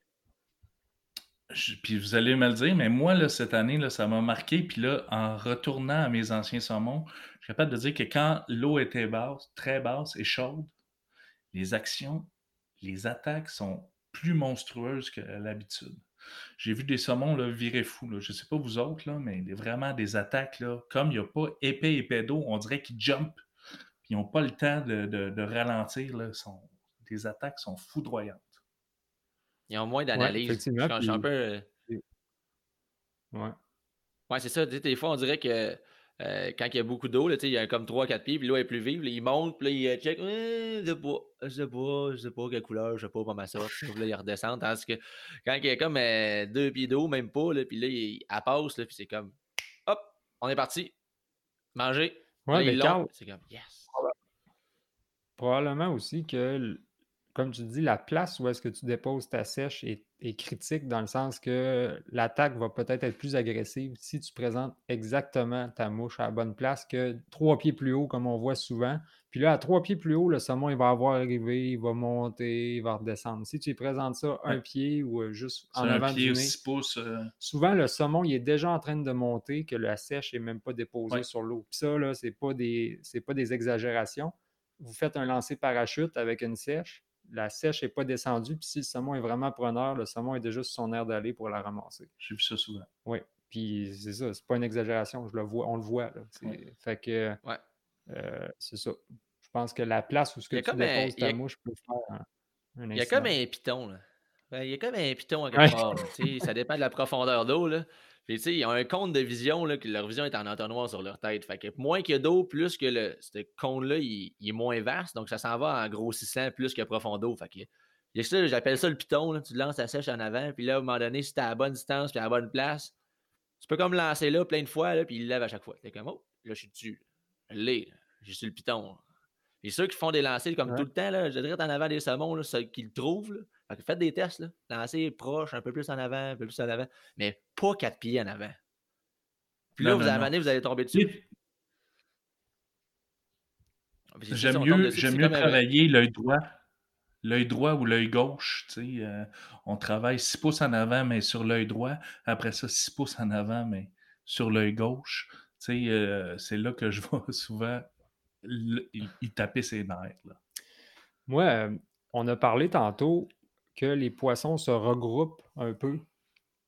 puis vous allez me le dire, mais moi, là, cette année, là, ça m'a marqué. Puis là, en retournant à mes anciens saumons, je suis capable de dire que quand l'eau était basse, très basse et chaude, les actions, les attaques sont plus monstrueuses que l'habitude. J'ai vu des saumons là, virer fou. Je ne sais pas vous autres, là, mais vraiment des attaques, comme il n'y a pas épais, épais d'eau, on dirait qu'ils jump. Puis ils n'ont pas le temps de, ralentir. Là, sont, les attaques sont foudroyantes. Ils ont moins d'analyse. je, suis un peu. Euh, ouais. Ouais, c'est ça. Des fois, on dirait que euh, quand il y a beaucoup d'eau, il y a comme 3-4 pieds, puis l'eau est plus vive, là, il monte, puis là, il check, je sais pas, je sais pas, je sais pas quelle couleur, je sais pas ma sorte, puis là, il redescend, tandis que quand il y a comme 2 euh, deux pieds d'eau, même pas, là, puis là, il, elle passe, là, puis c'est comme, hop, on est parti, manger. Ouais, mais c'est comme, yes. Probablement aussi que comme tu dis, la place où est-ce que tu déposes ta sèche est, critique dans le sens que l'attaque va peut-être être plus agressive si tu présentes exactement ta mouche à la bonne place que trois pieds plus haut, comme on voit souvent. Puis là, à trois pieds plus haut, le saumon, il va avoir arrivé, il va monter, il va redescendre. Si tu présentes ça un pied ou euh, juste en avant du nez, euh. souvent le saumon, il est déjà en train de monter, que la sèche n'est même pas déposée sur l'eau. Puis ça, là, c'est pas des, pas des exagérations. Vous faites un lancer parachute avec une sèche, la sèche n'est pas descendue, puis si le saumon est vraiment preneur, le saumon est déjà sur son air d'aller pour la ramasser. J'ai vu ça souvent. Oui, puis c'est ça, c'est pas une exagération, je le vois, on le voit. Fait que ouais. Euh, c'est ça. Je pense que la place où ce que tu déposes ta mouche peut faire un, Il y a comme un piton, là. Ben, il y a comme un piton à quelque part. ça dépend de la profondeur d'eau. Là. Puis, tu sais, ils ont un cône de vision, là, que leur vision est en entonnoir sur leur tête. Fait que moins qu'il y a d'eau, plus que le, ce cône-là, il, est moins vaste. Donc, ça s'en va en grossissant plus que profond d'eau. Fait que, j'appelle ça le piton. Là. Tu lances la sèche en avant. Puis là, à un moment donné, si tu à la bonne distance puis à la bonne place, tu peux comme lancer là plein de fois. Là, puis il lève à chaque fois. T'es comme, oh, là, je suis dessus. L'ai. Je suis le piton. Et ceux qui font des lancers comme tout le temps, là, je dirais en avant des saumons, là, ceux qui le trouvent, là, faites des tests, là. Lancez proche, un peu plus en avant, un peu plus en avant, mais pas quatre pieds en avant. Puis là, vous, allez, vous allez tomber dessus. J'aime mieux, mieux travailler l'œil droit. L'œil droit ou l'œil gauche, tu sais, euh, on travaille 6 pouces en avant, mais sur l'œil droit. Après ça, 6 pouces en avant, mais sur l'œil gauche. Tu sais, euh, c'est là que je vois souvent il, taper ses nerfs. Là. Moi, euh, on a parlé tantôt que les poissons se regroupent un peu.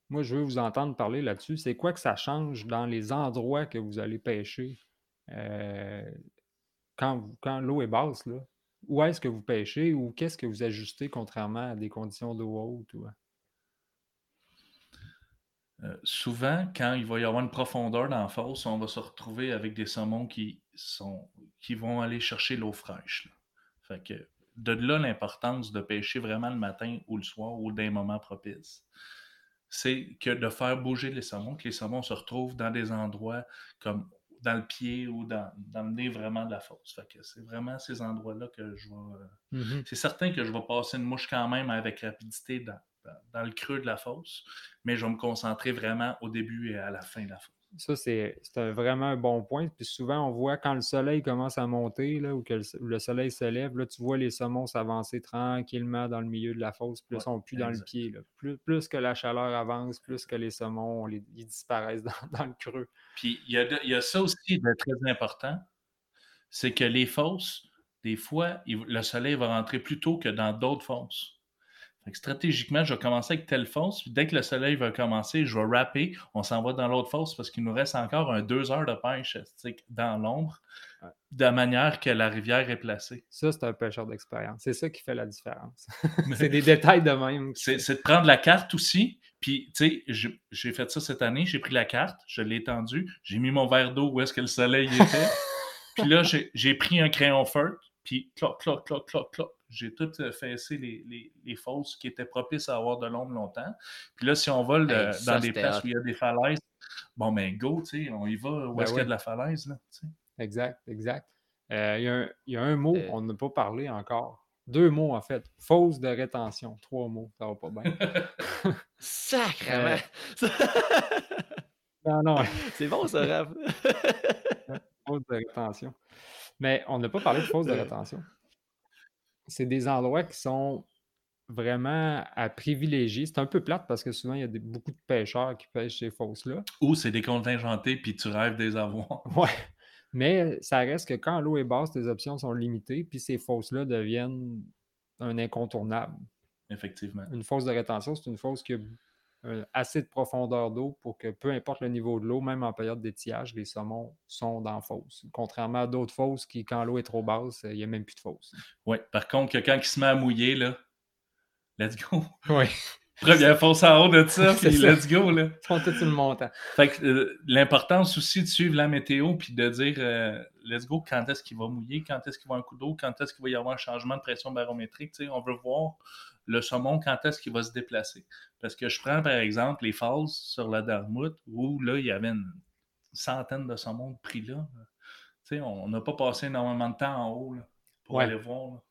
Moi, je veux vous entendre parler là-dessus. C'est quoi que ça change dans les endroits que vous allez pêcher euh, quand, quand l'eau est basse? Là? où est-ce que vous pêchez ou qu'est-ce que vous ajustez contrairement à des conditions d'eau haute? Ou... Euh, souvent, quand il va y avoir une profondeur dans la fosse, on va se retrouver avec des saumons qui, sont, qui vont aller chercher l'eau fraîche. Fait que, de là l'importance de pêcher vraiment le matin ou le soir ou d'un moment propice. C'est que de faire bouger les saumons, que les saumons se retrouvent dans des endroits comme dans le pied ou dans, dans le nez vraiment de la fosse. Fait que c'est vraiment ces endroits-là que je vais. Mm-hmm. C'est certain que je vais passer une mouche quand même avec rapidité dans, dans, le creux de la fosse, mais je vais me concentrer vraiment au début et à la fin de la fosse. Ça, c'est vraiment un bon point. Puis souvent, on voit quand le soleil commence à monter là, ou que le, soleil se lève, là, tu vois les saumons s'avancer tranquillement dans le milieu de la fosse, plus ils sont plus dans le pied. Plus, plus, que la chaleur avance, plus que les saumons ils disparaissent dans, le creux. Puis il y, a il y a ça aussi de très important, c'est que les fosses, des fois, le soleil va rentrer plus tôt que dans d'autres fosses stratégiquement, je vais commencer avec telle fosse. dès que le soleil va commencer, je vais rapper. On s'en va dans l'autre fosse parce qu'il nous reste encore un deux heures de pêche dans l'ombre, de manière que la rivière est placée. Ça, c'est un pêcheur d'expérience. C'est ça qui fait la différence. c'est des détails de même. C'est de prendre la carte aussi. Puis, tu sais, j'ai fait ça cette année. J'ai pris la carte, je l'ai étendue, j'ai mis mon verre d'eau où est-ce que le soleil était. puis là, j'ai pris un crayon feutre, puis cloc, cloc, cloc, cloc, cloc j'ai tout euh, fessé les, les, les, fosses qui étaient propices à avoir de l'ombre longtemps. Puis là, si on va dans des places où il y a des falaises, bon, ben go, tu sais, on y va où ben est-ce qu'il y a de la falaise, là, Exact, exact. Euh, il, y a un, il, y a un, mot, euh. on n'a pas parlé encore. Deux mots, en fait. Fosse de rétention. Trois mots, ça va pas bien. Sacrement! non, non. C'est bon, ça, Raph. Fosse de rétention. Mais on n'a pas parlé de fosse de rétention c'est des endroits qui sont vraiment à privilégier. C'est un peu plate parce que souvent, il y a beaucoup de pêcheurs qui pêchent ces fosses-là. Ou c'est des contingentés puis tu rêves des avoirs. Ouais. Mais ça reste que quand l'eau est basse, tes options sont limitées, puis ces fosses-là deviennent un incontournable. Effectivement. Une fosse de rétention, c'est une fosse qui a assez de profondeur d'eau pour que peu importe le niveau de l'eau, même en période d'étiage, les saumons sont dans la fosse. Contrairement à d'autres fosses qui, quand l'eau est trop basse, il n'y a même plus de fosse. Oui, par contre, quand il se met à mouiller, là, let's go. Oui. Première fosse en haut de ça, puis let's go. Là. Ils font tout le montant. Fait que euh, l'importance aussi de suivre la météo puis de dire euh, let's go, quand est-ce qu'il va mouiller, quand est-ce qu'il va un coup d'eau, quand est-ce qu'il va y avoir un changement de pression barométrique. On veut voir le saumon, quand est-ce qu'il va se déplacer? Parce que je prends par exemple les falls sur la Dartmouth où là, il y avait une centaine de saumons pris là. on n'a pas passé énormément de temps en haut pour aller voir.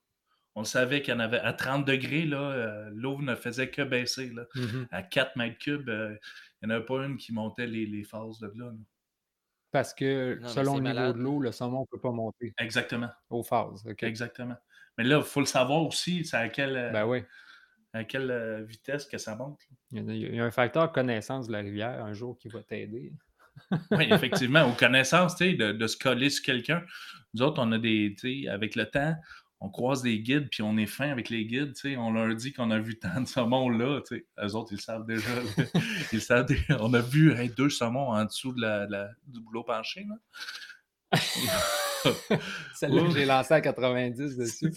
On savait qu'il y en avait à 30 degrés, euh, l'eau ne faisait que baisser. Mm-hmm. À 4 mètres cubes, euh, il n'y en avait pas une qui montait les, les phases de là. Parce que selon le niveau de l'eau, le saumon ne peut pas monter. Exactement. Aux phases. Exactement. Mais là, il faut le savoir aussi, c'est à quelle, ben oui à quelle euh, vitesse que ça monte. Il y, a, un facteur connaissance de la rivière un jour qui va t'aider. oui, effectivement, aux connaissances, tu sais, de, se coller sur quelqu'un. Nous autres, on a des, tu sais, avec le temps, on croise des guides, puis on est fin avec les guides, tu sais, on leur dit qu'on a vu tant de saumons là, tu sais. Eux autres, ils savent déjà. ils savent On a vu deux saumons en dessous de la, du boulot penché, là. Celle-là que j'ai lancé à 90 dessus.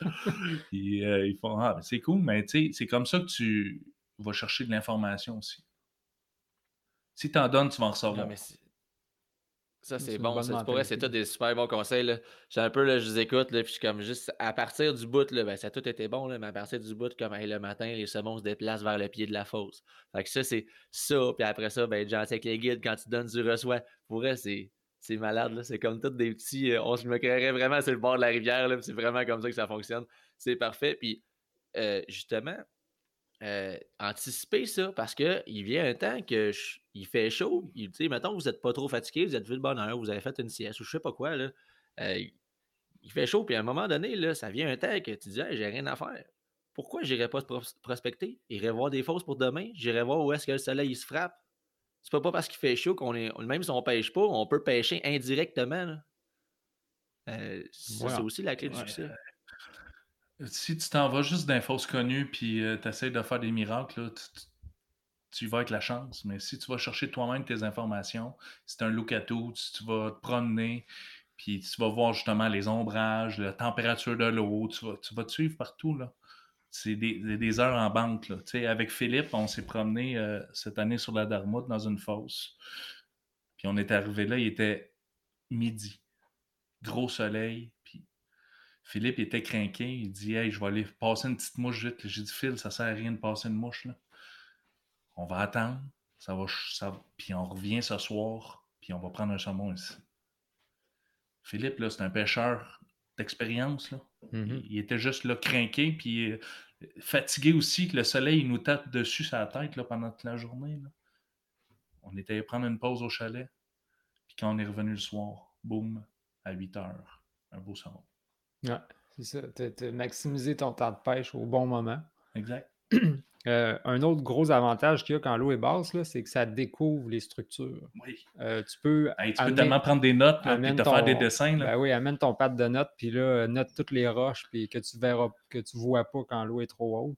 Euh, ils font Ah, c'est cool, mais c'est comme ça que tu vas chercher de l'information aussi. Si tu en donnes, tu vas en recevoir. ça, c'est bon. Ça, pour c'est tout des super bons conseils. J'ai un peu, là, je vous écoute, là, puis je suis comme juste à partir du bout, là, ben, ça a tout été bon, là, mais à partir du bout, comme le matin, les saumons se déplacent vers le pied de la fosse. Fait que ça, c'est ça. Puis après ça, ben, gentil avec les guides, quand tu donnes du reçois, pour vrai, c'est c'est malade, là. C'est comme tous des petits. On se me créerait vraiment sur le bord de la rivière, là. C'est vraiment comme ça que ça fonctionne. C'est parfait. Puis, justement, euh, anticiper ça parce qu'il vient un temps que il fait chaud. Tu sais, mettons vous n'êtes pas trop fatigué, vous êtes vu de bonne heure, vous avez fait une sieste ou je sais pas quoi, là. il fait chaud, puis à un moment donné, là, ça vient un temps que tu dis, j'ai rien à faire. Pourquoi j'irai pas prospecter? J'irai voir des fosses pour demain, j'irai voir où est-ce que le soleil il se frappe, c'est pas parce qu'il fait chaud qu'on est. Même si on pêche pas, on peut pêcher indirectement. Euh, c'est aussi la clé du succès. Euh, si tu t'en vas juste d'un fausse connu puis euh, tu essaies de faire des miracles, tu, vas avec la chance. Mais si tu vas chercher toi-même tes informations, c'est un look à tout, si tu vas te promener, Puis tu vas voir justement les ombrages, la température de l'eau, tu vas, tu vas te suivre partout. là. C'est des, des- heures en banque. Là. Avec Philippe, on s'est promené euh, cette année sur la Darmoute dans une fosse. Puis on est arrivé là, il était midi. Gros soleil. Puis Philippe était craqué. Il dit Hey, je vais aller passer une petite mouche vite. J'ai dit Phil, ça sert à rien de passer une mouche. Là. On va attendre. Ça va, ça Puis on revient ce soir. Puis on va prendre un saumon ici. Philippe, là, c'est un pêcheur d'expérience. Là. Mhm. Il était juste là, craqué, puis euh, fatigué aussi, que le soleil il nous tape dessus sa tête là, pendant toute la journée. là. On était allé prendre une pause au chalet, puis quand on est revenu le soir, boum, à 8 heures, un beau saumon. Ouais, c'est ça. T'as t'as maximisé ton temps de pêche au bon moment. Exact. Euh, un autre gros avantage qu'il y a quand l'eau est basse, là, c'est que ça découvre les structures. Oui. Euh, tu peux Hey, tu peux tellement prendre des notes, là, puis amène te faire des ton- dessins. Là. Ben oui, amène ton pad de notes, puis là, note toutes les roches, puis que tu verras, que tu vois pas quand l'eau est trop haute.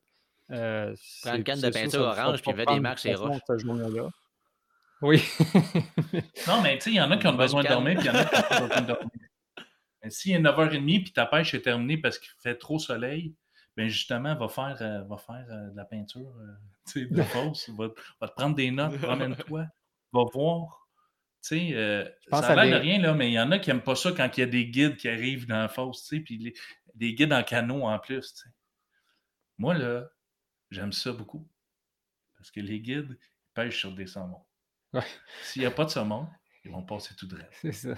Euh, Prends une c'est- canne de peinture ça orange, puis fais des marques sur les roches. Oui. Non, mais tu sais, il y en a qui ont besoin de dormir, puis il y en a qui n'ont pas besoin de dormir. Mais s'il est 9h30 puis ta pêche est terminée parce qu'il fait trop soleil, ben justement, va faire, euh, va faire euh, de la peinture euh, de fausse. va, va te prendre des notes, promène-toi, va voir. Tu sais, pense ça a l'air de rien, là, mais il y en a qui n'aiment pas ça quand il y a des guides qui arrivent dans la fosse, tu sais, puis les- des guides en canot en plus. Moi, là, j'aime ça beaucoup. Parce que les guides ils pêchent sur des saumons. Ouais. S'il n'y a pas de saumon, ils vont passer tout droit. c'est ça.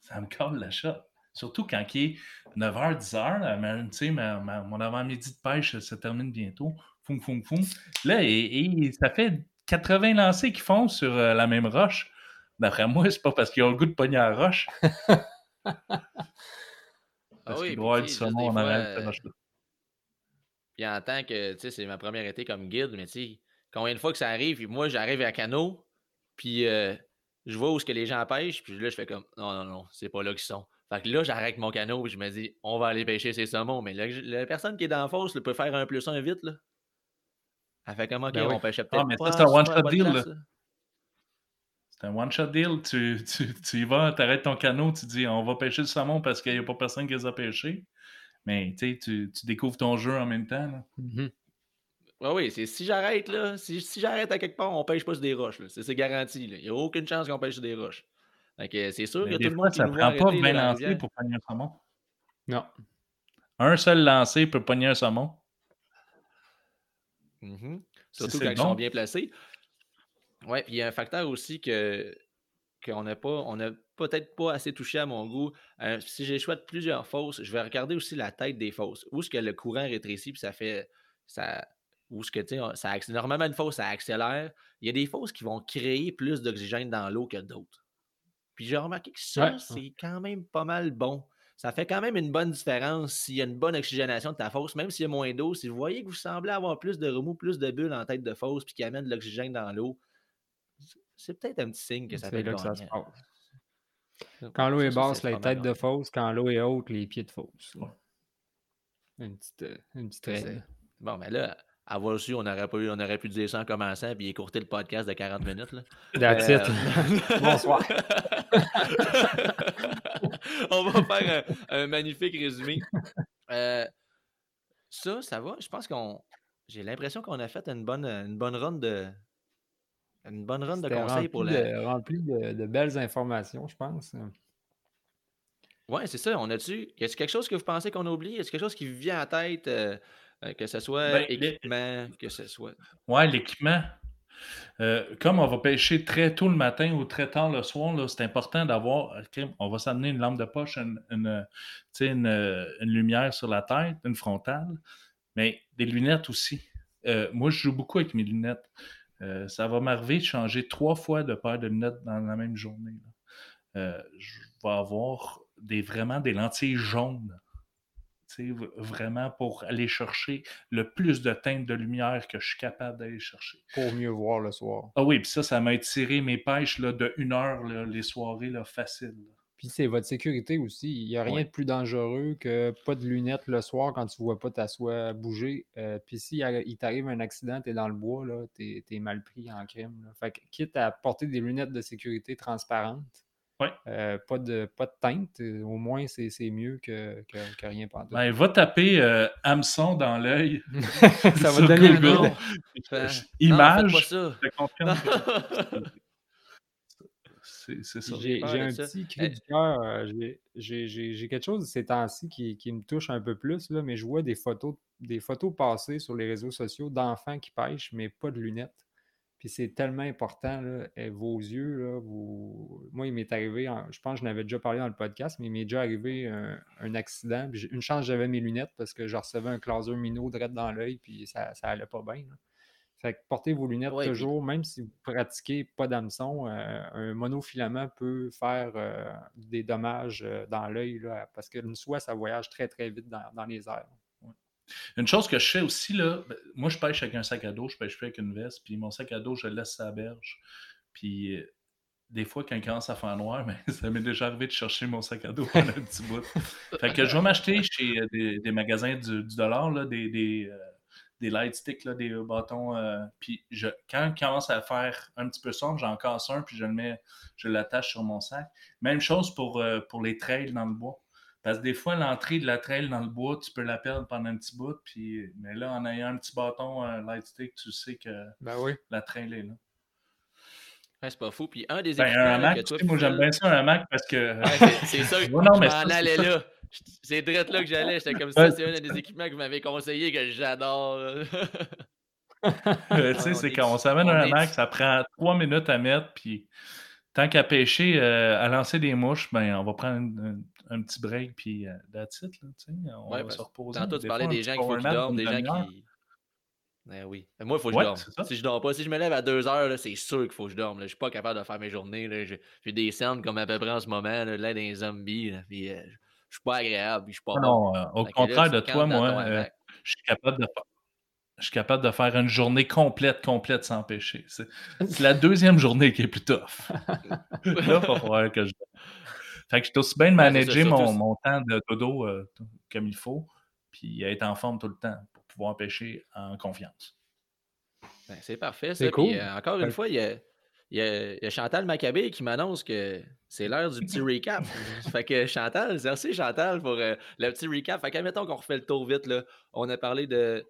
Ça me colle la shot. Surtout quand il est 9h, 10h, tu sais, ma- ma- mon avant-midi de pêche se termine bientôt. Foum, foum, foum. Là, et, et ça fait 80 lancers qui font sur euh, la même roche. D'après moi, c'est pas parce qu'ils ont le goût de pogner la roche. Ah Parce oui, qu'il doit avoir du saumon des en fois, arrière de cette euh, roche-là. Puis en tant que, tu sais, c'est ma première été comme guide, mais tu sais, combien de fois que ça arrive, puis moi, j'arrive à canot, puis euh, je vois où ce que les gens pêchent, puis là, je fais comme, non, non, non, c'est pas là qu'ils sont. Fait que là, j'arrête mon canot, puis je me dis, on va aller pêcher ces saumons. Mais la, la personne qui est dans la fosse là, peut faire un plus un vite, là. Elle fait comme, ok, Ben oui. on pêchait peut-être mais pas ça, c'est un one-shot deal. C'est un one-shot deal. Tu, tu, tu y vas, tu arrêtes ton canot, tu dis on va pêcher le saumon parce qu'il n'y a pas personne qui les a pêchés. Mais tu sais, tu tu découvres ton jeu en même temps. là. Mhm. Ouais, oui, c'est si j'arrête, là, si, si j'arrête à quelque part, on pêche pas sur des roches, là. C'est c'est garanti. Il n'y a aucune chance qu'on pêche sur des roches. Fait que c'est sûr Mais que des tout le monde qui ça nous prend pas arrêter, 20 là, dans la lancers pour pogner un saumon. Non. Un seul lancé peut pogner un saumon. Mhm. Si Surtout c'est quand ils sont bien placés. Ouais, puis il y a un facteur aussi que qu'on n'a pas, on n'a peut-être pas assez touché à mon goût. Euh, si j'ai le choix de plusieurs fosses, je vais regarder aussi la tête des fosses. Où est-ce que le courant rétrécit, puis ça fait. Ça, où est-ce que, tu sais, on- ça accé- Normalement, une fosse, ça accélère. Il y a des fosses qui vont créer plus d'oxygène dans l'eau que d'autres. Puis j'ai remarqué que ça, Ouais. c'est quand même pas mal bon. Ça fait quand même une bonne différence s'il y a une bonne oxygénation de ta fosse, même s'il y a moins d'eau. Si vous voyez que vous semblez avoir plus de remous, plus de bulles en tête de fosse, puis qui amène de l'oxygène dans l'eau, c'est peut-être un petit signe que ça être là que ça se passe. Quand l'eau est basse, les têtes de fosse. Quand l'eau est haute, les pieds de fosse. Ouais. Une petite, euh, une petite C'est- règle. Bon, mais là, avoir su, on aurait, pas eu, on aurait pu dire ça en commençant puis écourter le podcast de 40 minutes. Là. That's Euh, it. Bonsoir. on va faire un, un magnifique résumé. Euh, ça, ça va? Je pense qu'on. J'ai l'impression qu'on a fait une bonne, une bonne run de. Une bonne run de conseils pour la. de, rempli de, de belles informations, je pense. Ouais, c'est ça. On a-tu. Y a-t-il quelque chose que vous pensez qu'on a oublié? Y a-t-il quelque chose qui vous vient à la tête? euh, euh, que ce soit Ben, les- équipement, que ce soit. Ouais, l'équipement. Euh, comme on va pêcher très tôt le matin ou très tard le soir, là, c'est important d'avoir. ok, on va s'amener une lampe de poche, une, une, une, euh, une lumière sur la tête, une frontale, mais des lunettes aussi. Euh, moi, je joue beaucoup avec mes lunettes. Euh, ça va m'arriver de changer trois fois de paire de lunettes dans la même journée. Euh, je vais avoir des, vraiment des lentilles jaunes. Vraiment pour aller chercher le plus de teintes de lumière que je suis capable d'aller chercher. Pour mieux voir le soir. Ah oui, puis ça, ça m'a étiré mes pêches là, de une heure, là, les soirées, là, facile. là. Puis c'est votre sécurité aussi. Il n'y a rien Ouais. de plus dangereux que pas de lunettes le soir quand tu vois pas ta soie bouger. Euh, puis si il t'arrive un accident, tu es dans le bois, tu es, mal pris en crime. là. Fait que quitte à porter des lunettes de sécurité transparentes, Euh, pas, de, pas de teinte. Au moins, c'est mieux que, que, rien pendant. Ben, va taper euh, hameçon dans l'œil. ça va te donner le goût. Image. C'est ça. J'ai un petit cri du cœur. Euh, j'ai quelque chose ces temps-ci qui, qui, me touche un peu plus, là, mais je vois des photos, des photos passer sur les réseaux sociaux d'enfants qui pêchent, mais pas de lunettes. Puis c'est tellement important, là, vos yeux, là, vous... moi, il m'est arrivé, je pense que je n'avais déjà parlé dans le podcast, mais il m'est déjà arrivé un, accident. une chance, j'avais mes lunettes parce que je recevais un claser minot direct dans l'œil, puis ça, ça allait pas bien. Fait que portez vos lunettes toujours, même si vous pratiquez pas d'hameçon, euh, un monofilament peut faire euh, des dommages euh, dans l'œil, parce qu'une soie, ça voyage très, très vite dans les airs. Une chose que je fais aussi, là, ben, moi, je pêche avec un sac à dos, je pêche avec une veste, puis mon sac à dos, je le laisse à la berge. Puis euh, des fois, quand il commence à faire noir, mais ça m'est déjà arrivé de chercher mon sac à dos pendant un petit bout. Fait que je vais m'acheter chez euh, des, magasins du, dollar, là, des, des, euh, des light sticks, là, des bâtons. puis je, quand il commence à faire un petit peu sombre, j'en casse un, puis je le mets, je l'attache sur mon sac. Même chose pour, pour les trails dans le bois. Parce que des fois, l'entrée de la trail dans le bois, tu peux la perdre pendant un petit bout. Puis, mais là, en ayant un petit bâton, un light stick, tu sais que ben oui. la trail est là. c'est pas fou. Puis un des ben, un Mac, toi, moi j'aime bien ça un Mac parce que. c'est ça. je m'en allais là. C'est direct là que j'allais. J'étais comme ça. C'est un des équipements que vous m'avez conseillé que j'adore. tu sais, c'est quand on s'amène un Mac, ça prend trois minutes à mettre. Puis tant qu'à pêcher, euh, à lancer des mouches, ben, on va prendre un petit break, puis euh, that's it, là, on va se reposer. Tantôt, tu parlais des gens qui dorment, des gens qui... Ben oui. Moi, il faut que je dorme. Si je dors pas, si je me lève à 2 heures, c'est sûr qu'il faut que je dorme. Je suis pas capable de faire mes journées. J'ai des scènes comme à peu près en ce moment, là, là des zombies. Là, puis, euh, je suis pas agréable. Je suis pas non, euh, au contraire de toi, moi, euh, je suis capable de faire. Je suis capable de faire une journée complète, complète sans péché. C'est la deuxième journée qui est plus tough. là, il va falloir que je fait que je aussi bien de manager mon, mon, temps de dodo euh, comme il faut, puis être en forme tout le temps pour pouvoir pêcher en confiance. Ben, c'est parfait, ça. Cool. Euh, encore une fois, il y, a, il, y a, Chantal Maccabé qui m'annonce que c'est l'heure du petit recap. fait que Chantal, merci Chantal pour euh, le petit recap. Fait que mettons qu'on refait le tour vite. Là. On a parlé de.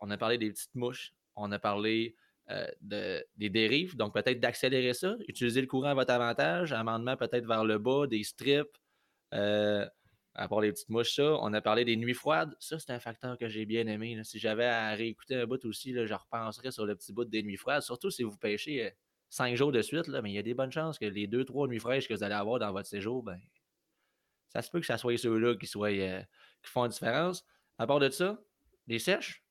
on a parlé des petites mouches. On a parlé euh, de, des dérives, donc peut-être d'accélérer ça, utiliser le courant à votre avantage, amendement peut-être vers le bas, des strips, euh, à part les petites mouches, ça. On a parlé des nuits froides, ça c'est un facteur que j'ai bien aimé. Si j'avais à réécouter un bout aussi, là, je repenserais sur le petit bout des nuits froides, surtout si vous pêchez euh, cinq jours de suite, là, mais il y a des bonnes chances que les deux, trois nuits fraîches que vous allez avoir dans votre séjour, ben, ça se peut que ça soit ceux-là qui, qui font la différence. À part de ça, les sèches,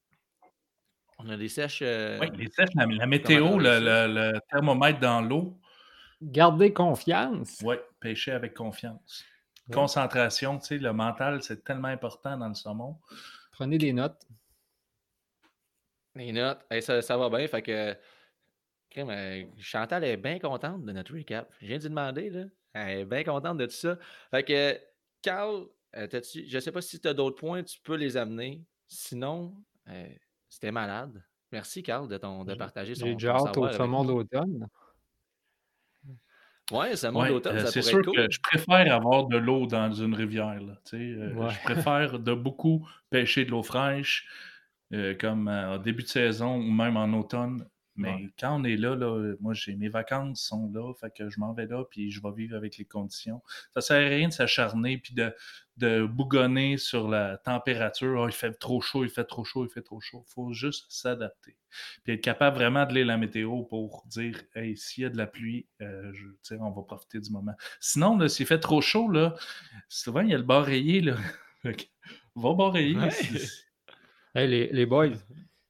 on a des sèches. Euh, oui, les sèches, la, météo, le, thermomètre dans l'eau. Gardez confiance. Oui, pêcher avec confiance. Concentration, tu sais, le mental, c'est tellement important dans le saumon. Prenez des notes. Les notes, ça, va bien. Fait que Chantal est bien contente de notre recap. Je viens de lui demander, là. Elle est bien contente de tout ça. Fait que, Carl, euh, je ne sais pas si tu as d'autres points, tu peux les amener. Sinon, euh, c'était malade. Merci, Carl, de, ton, de partager son J'ai déjà hâte au saumon d'automne. Oui, saumon d'automne, euh, C'est sûr que je préfère avoir de l'eau dans une rivière. Là, euh, Je préfère de beaucoup pêcher de l'eau fraîche, euh, comme en début de saison ou même en automne. Mais quand on est là, là moi, j'ai mes vacances sont là, fait que je m'en vais là, puis je vais vivre avec les conditions. Ça sert à rien de s'acharner, puis de, de bougonner sur la température. Oh, il fait trop chaud, il fait trop chaud, il fait trop chaud. Il faut juste s'adapter. Puis être capable vraiment de lire la météo pour dire, hey, s'il y a de la pluie, euh, je, on va profiter du moment. Sinon, s'il fait trop chaud, là, souvent, il y a le bas rayé. Là. va rayé. Hey, les, les boys,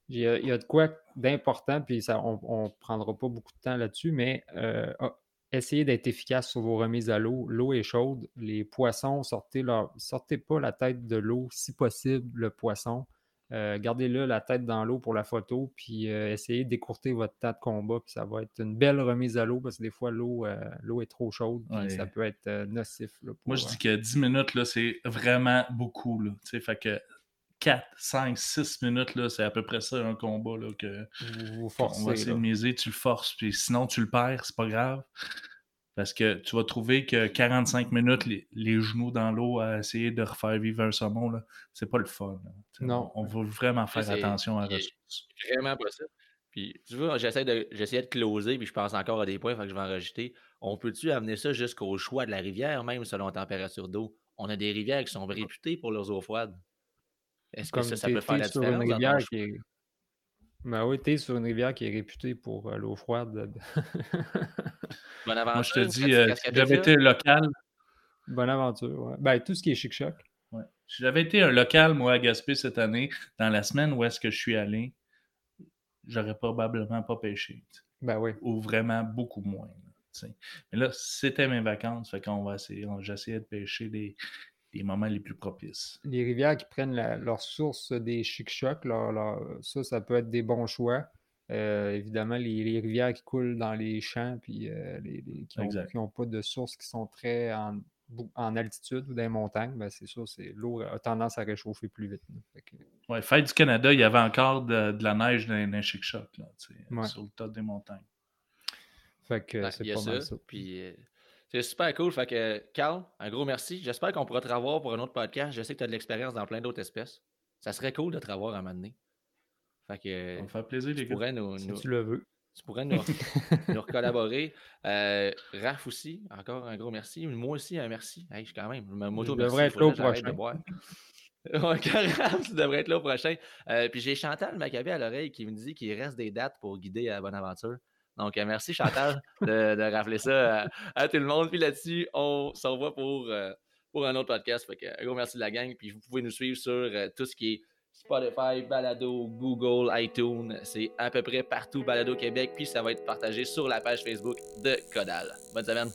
il y, a, de quoi d'important, puis ça, on ne prendra pas beaucoup de temps là-dessus, mais euh, ah, essayez d'être efficace sur vos remises à l'eau. L'eau est chaude. Les poissons, sortez, leur, sortez pas la tête de l'eau, si possible, le poisson. Euh, gardez-le la tête dans l'eau pour la photo, puis euh, essayez d'écourter votre temps de combat, puis ça va être une belle remise à l'eau parce que des fois, l'eau l'eau est trop chaude, puis ça peut être nocif. Moi, je dis que 10 minutes, c'est vraiment beaucoup. Là, fait que 4, 5, 6 minutes, là, c'est à peu près ça un combat là, que vous forcez, on va essayer de miser, tu le forces, puis sinon tu le perds, c'est pas grave. Parce que tu vas trouver que 45 minutes, les, genoux dans l'eau à essayer de refaire vivre un saumon, là, c'est pas le fun. Non. On, on, va vraiment faire attention à la ressource. Vraiment possible. Puis, tu vois, j'essaie de, j'essaie de closer, puis je pense encore à des points, fait que je vais en rajouter. On peut-tu amener ça jusqu'au choix de la rivière, même selon la température d'eau? On a des rivières qui sont réputées pour leurs eaux froides. Est-ce que ça, ça peut faire la différence? Une rivière qui est... Ben oui, t'es sur une rivière qui est réputée pour euh, l'eau froide. Bonne aventure. Moi, je te dis, euh, si j'avais été local. Bonne aventure, ouais. Ben, tout ce qui est chic-choc. Ouais. Si j'avais été un local, moi, à Gaspé cette année, dans la semaine où est-ce que je suis allé, j'aurais probablement pas pêché. Ben oui. Ou vraiment beaucoup moins. mais là, c'était mes vacances, fait qu'on va essayer, j'essayais de pêcher des, des moments les plus propices. Les rivières qui prennent leur source des chic-chocs, ça, ça peut être des bons choix. Euh, évidemment, les, rivières qui coulent dans les champs, puis euh, les, qui n'ont pas de sources qui sont très en, altitude ou dans les montagnes, ben c'est sûr, c'est l'eau a tendance à réchauffer plus vite. Oui, fête du Canada, il y avait encore de, la neige dans les chic-chocs sur le top des montagnes. Fait que c'est pas mal ça. Puis, euh, c'est super cool. Fait que, Carl, un gros merci. J'espère qu'on pourra te revoir pour un autre podcast. Je sais que tu as de l'expérience dans plein d'autres espèces. Ça serait cool de te revoir à un moment donné. Fait que. Me fait plaisir, les gars. Nous, si tu le veux. Tu pourrais nous, nous collaborer. Euh, Raph aussi, encore un gros merci. Moi aussi, un merci. Hey, je quand même. Ma moto devrait être là au prochain. Raph, tu devrais être là au prochain. Euh, puis j'ai Chantal Maccabé à l'oreille qui me dit qu'il reste des dates pour guider à Bonaventure. Donc, euh, merci Chantal de, rappeler ça à, tout le monde. Puis là-dessus, on se revoit pour, euh, pour un autre podcast. Fait que, un gros merci de la gang. Puis vous pouvez nous suivre sur euh, tout ce qui est Spotify, Balado, Google, iTunes. C'est à peu près partout Balado Québec. Puis ça va être partagé sur la page Facebook de Codal. Bonne semaine.